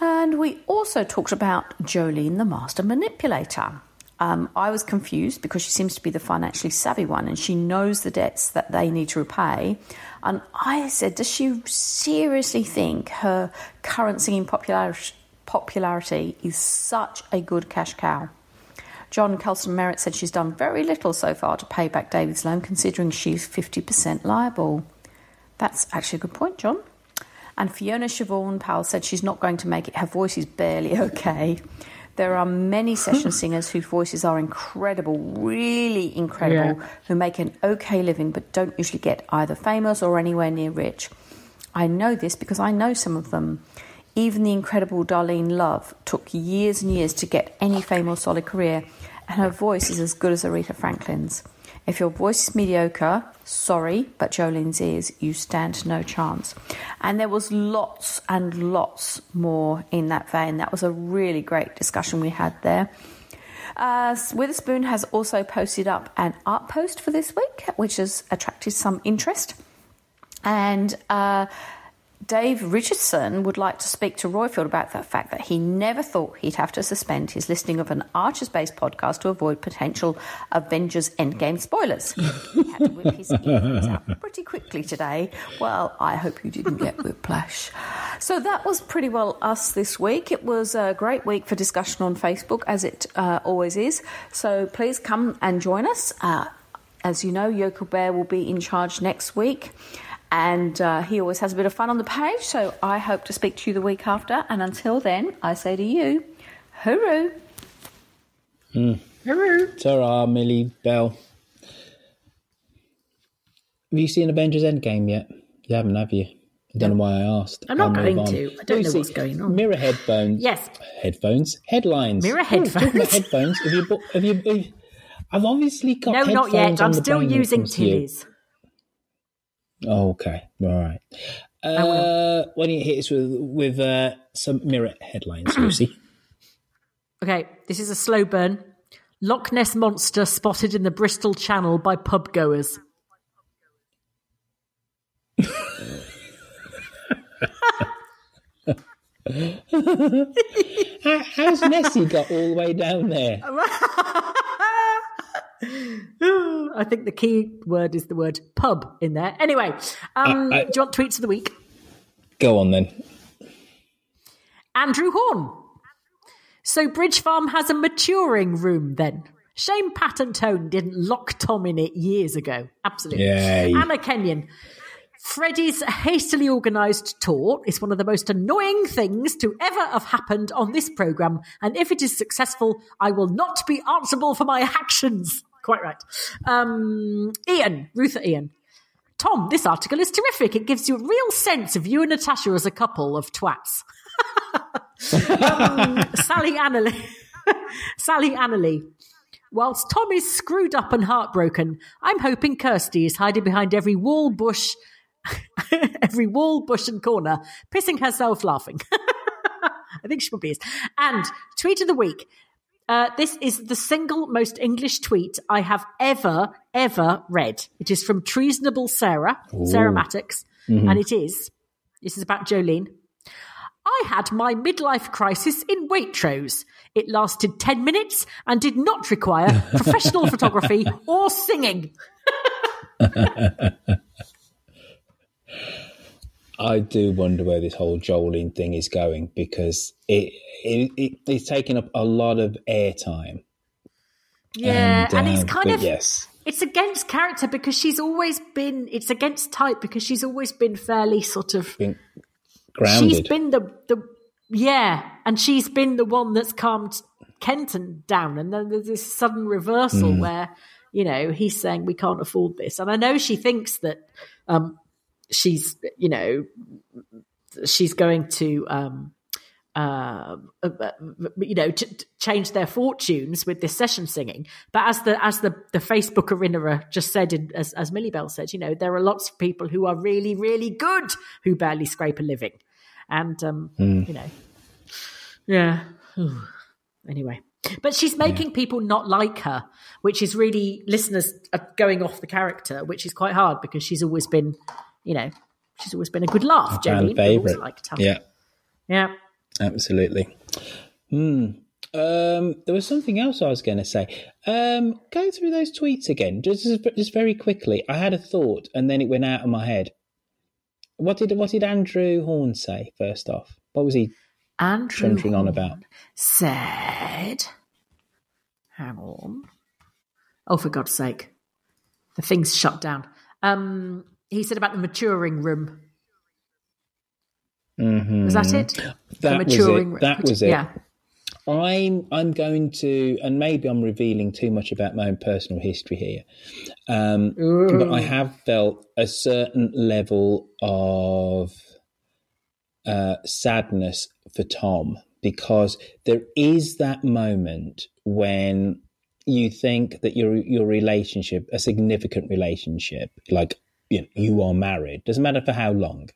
And we also talked about Jolene, the master manipulator. Um, I was confused because she seems to be the financially savvy one and she knows the debts that they need to repay. And I said, Does she seriously think her current singing popularity, popularity is such a good cash cow? John Kelson Merritt said she's done very little so far to pay back David's loan, considering she's 50% liable. That's actually a good point, John. And Fiona Siobhan Powell said she's not going to make it. Her voice is barely *laughs* okay. There are many *laughs* session singers whose voices are incredible, really incredible,
Yeah.
who make an okay living but don't usually get either famous or anywhere near rich. I know this because I know some of them. Even the incredible Darlene Love took years and years to get any fame or solid career, and her voice is as good as Aretha Franklin's. If your voice is mediocre, sorry, but Jolene's is, you stand no chance. And there was lots and lots more in that vein. That was a really great discussion we had there. Uh, Witherspoon has also posted up an art post for this week, which has attracted some interest. And uh, Dave Richardson would like to speak to Roifield about the fact that he never thought he'd have to suspend his listening of an Archers based podcast to avoid potential Avengers Endgame spoilers. He had to whip his earphones out pretty quickly today. Well, I hope you didn't get whiplash. So that was pretty well us this week. It was a great week for discussion on Facebook, as it uh, always is. So please come and join us. Uh, as you know, Yoko Bear will be in charge next week. And uh, he always has a bit of fun on the page, so I hope to speak to you the week after. And until then, I say to you, hooroo!
Mm.
Hooroo!
Ta-ra, Millie Bell. Have you seen Avengers Endgame yet? You haven't, have you? I don't know why I asked.
I'm not
I'll
going
on.
to. I don't know what's going on.
Mirror headphones.
Yes.
Headphones. Headlines.
Mirror
Oh, talking
headphones.
headphones. Have you? Have you? Have you I've obviously got.
No, not
headphones
yet. I'm still
brain when it
using
comes.
Tilly's.
Oh, okay. All right. Uh, why don't you hit us with with uh, some mirror headlines, *clears throat* Lucy?
Okay, this is a slow burn. Loch Ness monster spotted in the Bristol Channel by pub goers. *laughs*
How, how's Nessie got all the way down there? *laughs* *sighs*
I think the key word is the word pub in there. Anyway, um,
I- I-
do you want tweets of the week?
Go on then.
Andrew Horn. So Bridge Farm has a maturing room then. Shame Pat and Tone didn't lock Tom in it years ago. Absolutely.
Yay.
Anna Kenyon. Freddie's hastily organised tour is one of the most annoying things to ever have happened on this programme, and if it is successful, I will not be answerable for my actions. Quite right. Um, Ian, Ruth Ian. Tom, this article is terrific. It gives you a real sense of you and Natasha as a couple of twats. um, Sally Annalee. *laughs* Sally Annalee. Whilst Tom is screwed up and heartbroken, I'm hoping Kirsty is hiding behind every wall, bush, *laughs* every wall, bush, and corner, pissing herself laughing. *laughs* I think she probably is. And tweet of the week. Uh, this is the single most English tweet I have ever, ever read. It is from Treasonable Sarah, Sarah
Ooh.
Maddox,
Mhm.
and it is. This is about Jolene. I had my midlife crisis in Waitrose. It lasted 10 minutes and did not require *laughs* professional photography or singing.
I do wonder where this whole Jolene thing is going because it, it, it it's taking up a lot of airtime.
Yeah, and, it's
um,
kind of
yes.
it's against character because she's always been it's against type because she's always been fairly sort of
Being grounded.
she's been the the yeah, and she's been the one that's calmed Kenton down, and then there's this sudden reversal
Mm.
where you know he's saying we can't afford this, and I know she thinks that um, she's you know she's going to um, uh, uh, uh, you know to, change their fortunes with this session singing. But as the as the the Facebook arena just said, in, as as Millie Bell said, you know there are lots of people who are really really good who barely scrape a living, and um,
Mm.
you know, yeah. anyway. But she's making people not like her, which is really listeners are going off the character, which is quite hard because she's always been, you know, she's always been a good laugh. Jolene,
favourite.
liked.
Yeah,
yeah.
absolutely. Hmm. Um, there was something else I was going to say. Um, go through those tweets again, just just very quickly. I had a thought, and then it went out of my head. What did what did Andrew Horn say first off? What was he
Andrew
trundling on about?
said, "Hang on." Oh, for God's sake, the thing's shut down. Um, he said about the maturing room.
Mhm.
Was that it?
That
The
was
maturing
it. That was it.
Yeah.
I'm I'm going to, and maybe I'm revealing too much about my own personal history here, um, but I have felt a certain level of uh, sadness for Tom because there is that moment when you think that your your relationship, a significant relationship, like you, know, you are married, doesn't matter for how long,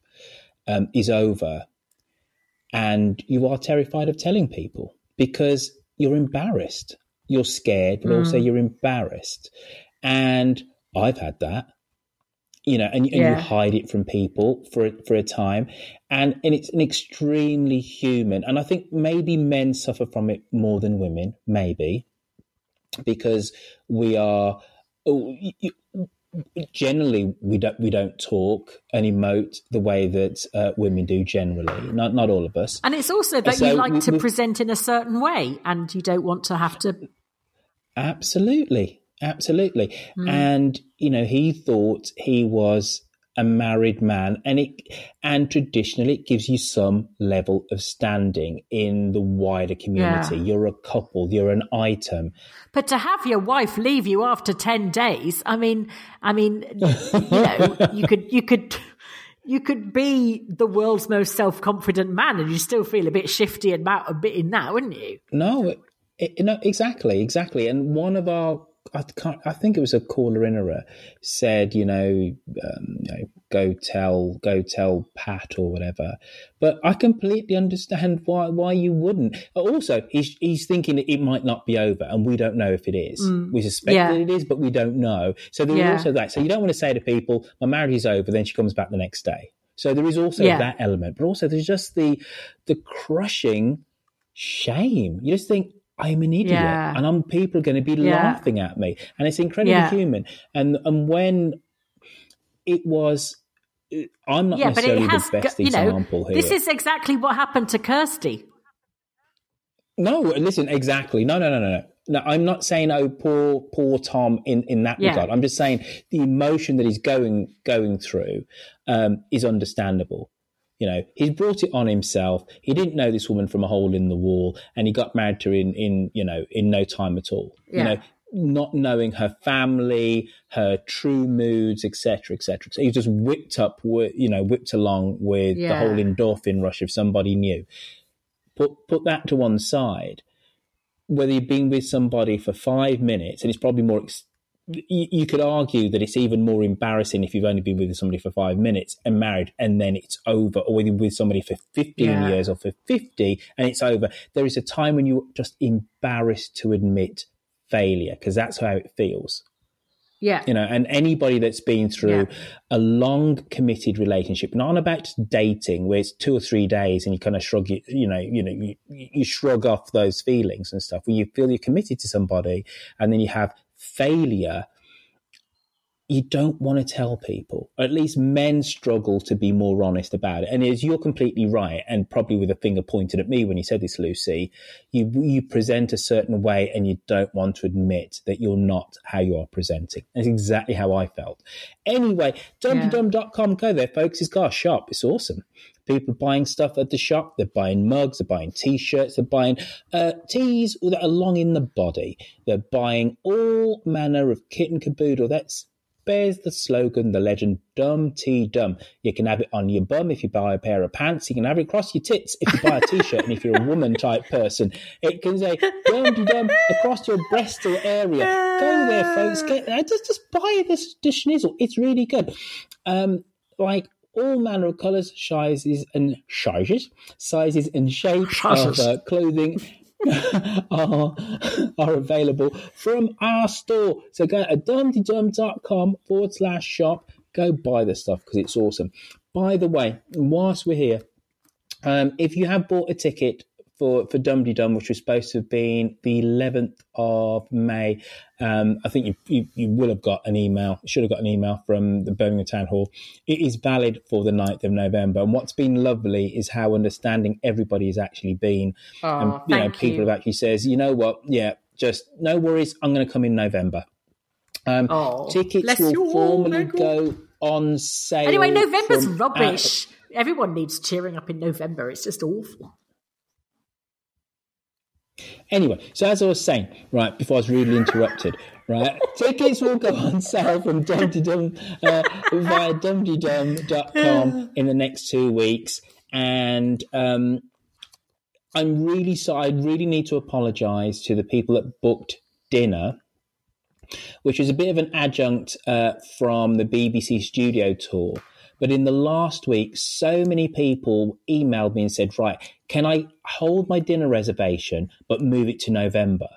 um, is over, and you are terrified of telling people because you're embarrassed. You're scared, but also
Mm.
you're embarrassed. And I've had that, you know, and, and you hide it from people for for a time, and and it's an extremely human. And I think maybe men suffer from it more than women, maybe because we are. oh, you- Generally, we don't we don't talk and emote the way that uh, women do. Generally, not not all of us.
And it's also that
So
you like
we-
to
we-
present in a certain way and you don't want to have to.
Absolutely, absolutely.
Mm.
And you know, he thought he was a married man, and it and traditionally it gives you some level of standing in the wider community.
Yeah.
You're a couple. You're an item.
But to have your wife leave you after 10 days, I mean, I mean, *laughs* you know, you could, you could. You could be the world's most self-confident man, and you still feel a bit shifty about a bit in that, wouldn't you?
No, it, it, no, exactly, exactly. And one of our, I can't, I think it was a caller in a said, you know, um, you know, go tell, go tell Pat or whatever. But I completely understand why why you wouldn't. Also, he's he's thinking that it might not be over, and we don't know if it is.
Mm.
We suspect
Yeah.
that it is, but we don't know. So there is
Yeah.
also that. So you don't want to say to people, "My marriage is over," then she comes back the next day. So there is also
Yeah.
that element, but also there's just the the crushing shame. You just think I'm an idiot,
Yeah.
and I'm people are going to be
Yeah.
laughing at me, and it's incredibly
Yeah.
human. And and when it was, I'm not
yeah, but
necessarily
it has,
the best
you know,
example here.
this is exactly what happened to Kirsty.
No, listen, exactly. No, no, no, no, no. No, I'm not saying oh poor poor Tom in, in that regard. I'm just saying the emotion that he's going going through um, is understandable. You know, he's brought it on himself. He didn't know this woman from a hole in the wall, and he got married to her in in you know in no time at all.
Yeah.
You know, not knowing her family, her true moods, etc., etc. So he was just whipped up, you know, whipped along with the whole endorphin rush of somebody new put put that to one side. Whether you've been with somebody for five minutes, and it's probably more. Ex- you, you could argue that it's even more embarrassing if you've only been with somebody for five minutes and married, and then it's over, or with somebody for fifteen
Yeah.
years or for fifty, and it's over. There is a time when you're just embarrassed to admit failure because that's how it feels
Yeah.
you know and anybody that's been through a long committed relationship not about dating where it's two or three days and you kind of shrug you, you know you know you, you shrug off those feelings and stuff when you feel you're committed to somebody and then you have failure you don't want to tell people. Or at least men struggle to be more honest about it. And as you're completely right, and probably with a finger pointed at me when you said this, Lucy, you you present a certain way and you don't want to admit that you're not how you are presenting. That's exactly how I felt. Anyway, dumteedum.com, go there, folks. It's got a shop. It's awesome. People buying stuff at the shop. They're buying mugs. They're buying t-shirts. They're buying uh, tees that are long in the body. They're buying all manner of kit and caboodle. That's bears the slogan, the legend, Dum Tee Dum. You can have it on your bum if you buy a pair of pants. You can have it across your tits if you buy a t-shirt. and if you're a woman type person, it can say Dum Tee Dum across your breast or area. Go there, folks. Get just just buy this, this. It's really good. Um, like all manner of colours, sizes, and sizes, sizes and shapes of uh, clothing *laughs* are, are available from our store. So go to dumteedum.com forward slash shop. Go buy the stuff because it's awesome. By the way, whilst we're here, um, if you have bought a ticket for for Dum Dum, which was supposed to have been the 11th of May, um, I think you, you you will have got an email. Should have got an email from the Birmingham Town Hall. It is valid for the 9th of November, and what's been lovely is how understanding everybody has actually been.
Oh,
and you know, people
you.
have actually says, you know what, yeah, just no worries. I'm going to come in November. Um,
Oh,
tickets will
you
formally go. on sale.
Anyway, November's
from-
rubbish. Everyone needs cheering up in November. It's just awful.
Anyway, so as I was saying, right, before I was rudely interrupted, right, tickets will go on sale from Dum uh, via dumteedum.com in the next two weeks. And um, I'm really sorry, I really need to apologise to the people that booked dinner, which is a bit of an adjunct uh, from the BBC studio tour. But in the last week, so many people emailed me and said, right, can I hold my dinner reservation but move it to November?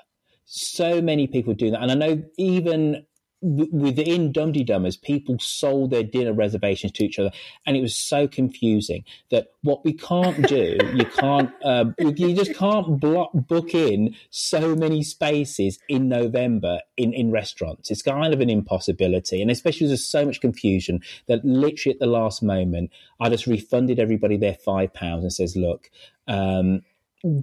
So many people do that. And I know even within Dumdy Dummers, people sold their dinner reservations to each other. And it was so confusing that what we can't do, *laughs* you can't, uh, you just can't block, book in so many spaces in November in, in restaurants. It's kind of an impossibility. And especially there's so much confusion that literally at the last moment, I just refunded everybody their five pounds and says, look, um,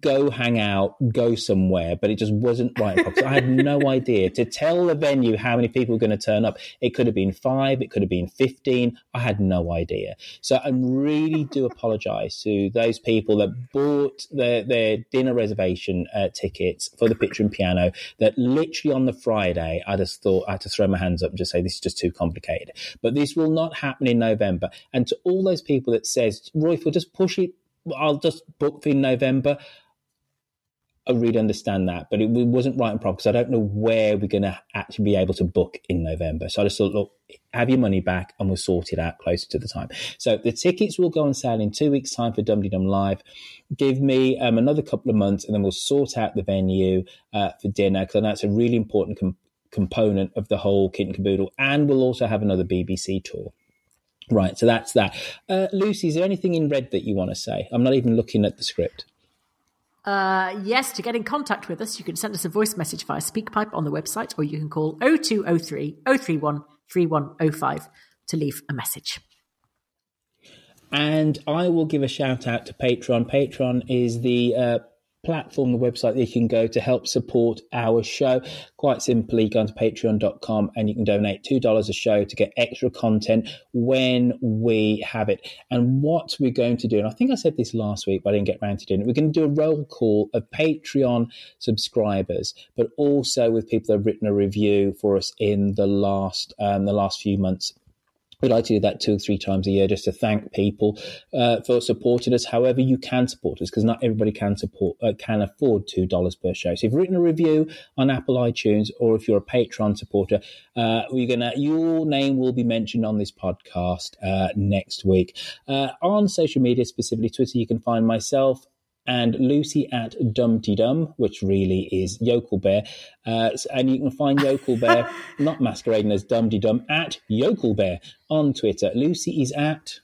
go hang out, go somewhere, but it just wasn't right. Because I had no *laughs* idea to tell the venue how many people were going to turn up. It could have been five, it could have been 15. I had no idea. So I really do *laughs* apologize to those people that bought their, their dinner reservation uh, tickets for the Pitcher and Piano that literally on the Friday, I just thought I had to throw my hands up and just say, this is just too complicated. But this will not happen in November. And to all those people that says, Roy, we'll just push it I'll just book for November. I really understand that, but it wasn't right and proper because I don't know where we're going to actually be able to book in November. So I just thought, look, have your money back and we'll sort it out closer to the time. So the tickets will go on sale in two weeks' time for Dum Dum Live. Give me um, another couple of months and then we'll sort out the venue uh, for dinner because that's a really important com- component of the whole kit and caboodle. And we'll also have another BBC tour. Right, so that's that. Uh, Lucy, is there anything in red that you want to say? I'm not even looking at the script.
Uh, yes, to get in contact with us, you can send us a voice message via SpeakPipe on the website, or you can call 0203 031 3105 to leave a message.
And I will give a shout out to Patreon. Patreon is the uh, platform, the website that you can go to help support our show. Quite simply, go to patreon.com and you can donate $2 a show to get extra content when we have it. And what we're going to do, and I think I said this last week, but I didn't get around to doing it, we're going to do a roll call of Patreon subscribers, but also with people that have written a review for us in the last, um, the last few months. We'd like to do that two or three times a year just to thank people uh, for supporting us however you can support us because not everybody can support uh, can afford two dollars per show. So if you've written a review on Apple iTunes or if you're a Patreon supporter, uh, we're gonna your name will be mentioned on this podcast uh, next week uh, on social media, specifically Twitter. You can find myself and Lucy at Dum Tee Dum, which really is Yokel Bear. Uh, and you can find Yokel *laughs* Bear, not masquerading as Dum Tee Dum, at Yokel Bear on Twitter. Lucy is at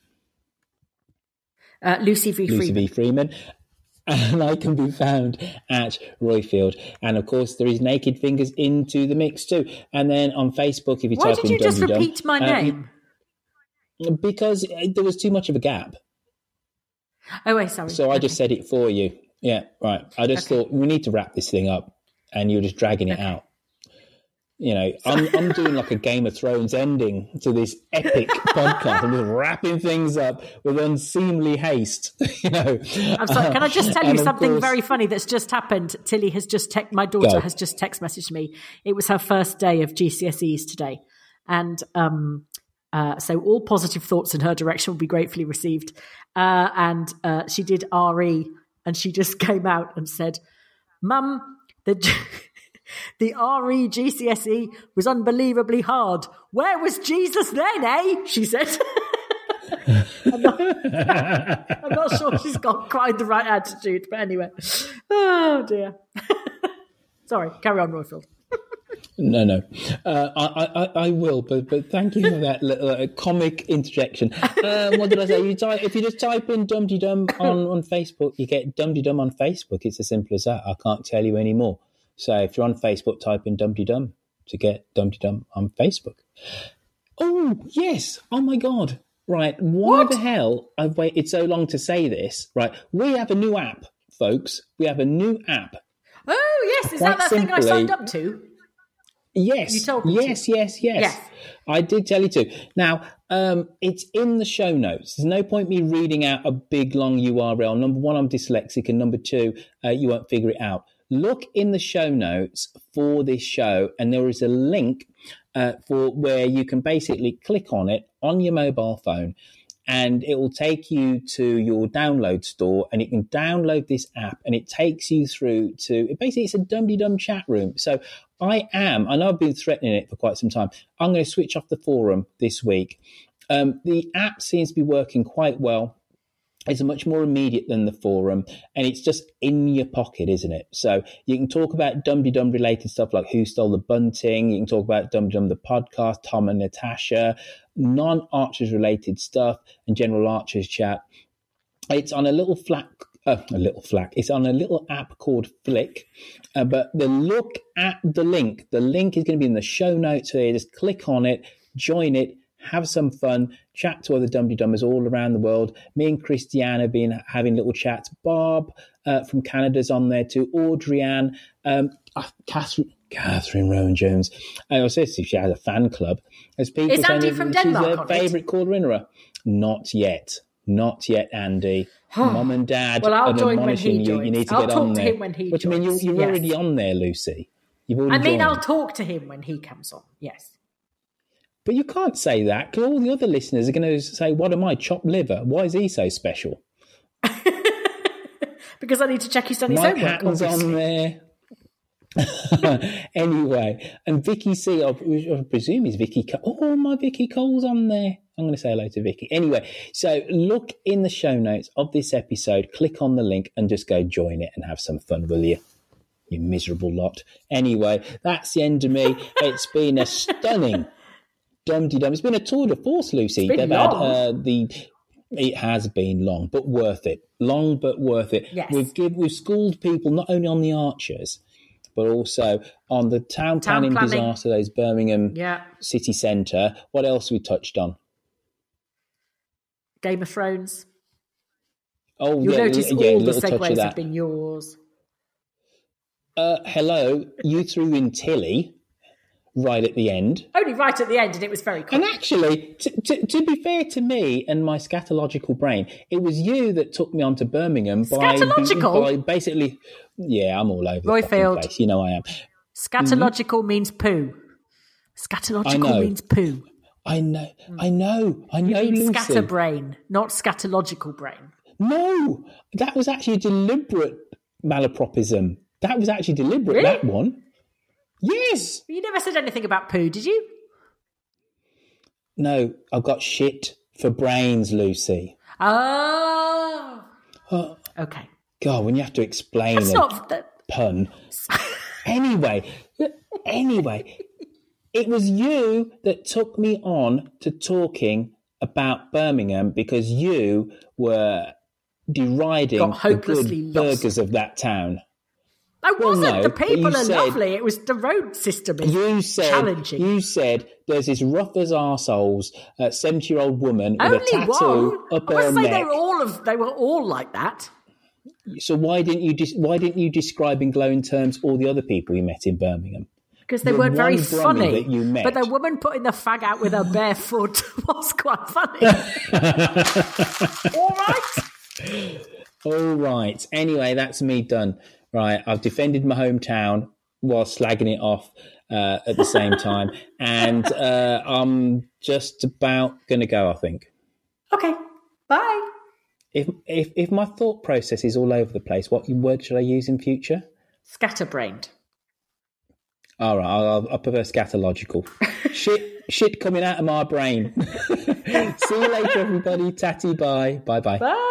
Uh, Lucy V.
Lucy
Freeman.
V. Freeman. *laughs* And I can be found at Roifield. And of course, there is Naked Fingers into the mix too. And then on Facebook, if you
Why
type
did you just repeat my
uh,
name?
Because uh, there was too much of a gap.
Oh, wait, sorry.
So I just said it for you. Yeah, right. I just thought we need to wrap this thing up, and you're just dragging it out. You know, I'm I'm doing like a Game of Thrones ending to this epic *laughs* podcast. I'm just wrapping things up with unseemly haste. *laughs* You know.
I'm sorry. Can I just tell you something
course-
very funny that's just happened? Tilly has just text. My daughter
Go.
has just text messaged me. It was her first day of GCSEs today, and um, uh, so all positive thoughts in her direction will be gratefully received. Uh, and uh, she did RE, and she just *laughs* came out and said, "Mum, the." *laughs* The RE GCSE was unbelievably hard. Where was Jesus then, eh? She said. *laughs* I'm, not, I'm not sure she's got quite the right attitude, but anyway. Oh dear. Sorry, carry on, Roifield.
No, no, uh, I, I, I will, but but thank you for that little uh, comic interjection. Um, what did I say? You type, if you just type in Dum Tee Dum on, on Facebook, you get Dum Tee Dum on Facebook. It's as simple as that. I can't tell you any more. So if you're on Facebook, type in Dum Tee Dum to get Dum Tee Dum on Facebook. Oh yes! Oh my God! Right, why the hell I've waited so long to say this? Right, we have a new app, folks. We have a new app
Oh yes, is
Quite
that that thing I signed up to?
Yes.
You told me
yes,
to.
yes, yes,
Yes.
I did tell you to. Now, um, it's in the show notes. There's no point me reading out a big long URL. Number one, I'm dyslexic, and number two, uh, you won't figure it out. Look in the show notes for this show, and there is a link uh, for where you can basically click on it on your mobile phone, and it will take you to your download store, and you can download this app, and it takes you through to basically it's a dum dum chat room. So I am, I know I've been threatening it for quite some time. I'm going to switch off the forum this week. Um, the app seems to be working quite well. It's much more immediate than the forum, and it's just in your pocket, isn't it? So you can talk about Dum Dum related stuff like Who Stole the Bunting. You can talk about Dum Dum the podcast, Tom and Natasha, non Archers related stuff, and general Archers chat. It's on a little flat uh, a little flack. It's on a little app called Flick. Uh, but the look at the link, the link is going to be in the show notes here. Just click on it, join it, have some fun, chat to other Dum Dummers all around the world. Me and Christiane have been having little chats. Bob uh, from Canada's on there too. Audrianne, um, uh, Catherine. Catherine Rowan Jones. I also see she has a fan club. There's people
Is Andy from Denmark
their
on
favourite caller in her. Not yet. Not yet, Andy. *sighs* Mum and Dad
Well, I'll join when he
you. You need to
I'll
get
talk
on
to
there.
him when he
What do you mean? You're, you're
yes.
already on there, Lucy. You've already
I mean,
joined.
I'll talk to him when he comes on. Yes.
But you can't say that because all the other listeners are going to say, "What am I, chopped liver? Why is he so special?" *laughs*
Because I need to check he's done his
Mike
homework.
Hatton's
obviously.
on there. *laughs* anyway, and Vicky C, I I presume is Vicky. Cole. Oh, my Vicky Cole's on there. I'm going to say hello to Vicky. Anyway, so look in the show notes of this episode, click on the link, and just go join it and have some fun, will you? You miserable lot. Anyway, that's the end of me. It's been a stunning dum dum. It's been a tour de force, Lucy. They've had uh, the. It has been long, but worth it. Long, but worth it.
Yes.
We've give, we've schooled people not only on the Archers, but also on the town,
Town
planning,
planning.
disaster. Those Birmingham
Yeah.
city centre. What else we touched on?
Game of Thrones.
Oh,
You'll
yeah,
notice
yeah,
all the segues have been yours.
Uh, hello, you threw in Tilly right at the end.
Only right at the end, and it was very quick.
And actually, to, to, to be fair to me and my scatological brain, it was you that took me on to Birmingham by,
Scatological?
by basically. Yeah, I'm all over
Roifield.
place. You know I am.
Scatological means poo. Scatological means poo.
I know. I know. I
You
know.
mean
Lucy.
scatterbrain, not scatological brain.
No, that was actually a deliberate malapropism. That was actually deliberate.
Really?
That one. Yes.
You never said anything about poo, did you?
No, I've got shit for brains, Lucy.
Oh.
Oh, *gasps*
Okay.
God, when you have to explain
That's not. That,
pun. *laughs* anyway, anyway, it was you that took me on to talking about Birmingham because you were deriding the good
lost.
burghers of that town.
I wasn't.
no,
the people are
said-
lovely. It was the road system is
You said
challenging.
you said there's this rough as arseholes uh, seventy year old woman with
Only
a tattoo
one.
up
I
her
say
neck.
they were all of. They were all like that.
So why didn't you dis- why didn't you describe in glowing terms all the other people you met in Birmingham?
Because they
The
weren't very funny.
that you met.
But the woman putting the fag out with her *laughs* bare foot *laughs* was quite funny. *laughs* all right.
All right. Anyway, that's me done. Right. I've defended my hometown while slagging it off uh, at the same time. and uh, I'm just about going to go, I think.
Okay. Bye.
If, if, if my thought process is all over the place, what word should I use in future?
Scatterbrained.
All right. I'll, I'll prefer scatological. *laughs* shit, shit coming out of my brain. *laughs* See you later, everybody. Tatty, bye. Bye bye.
Bye.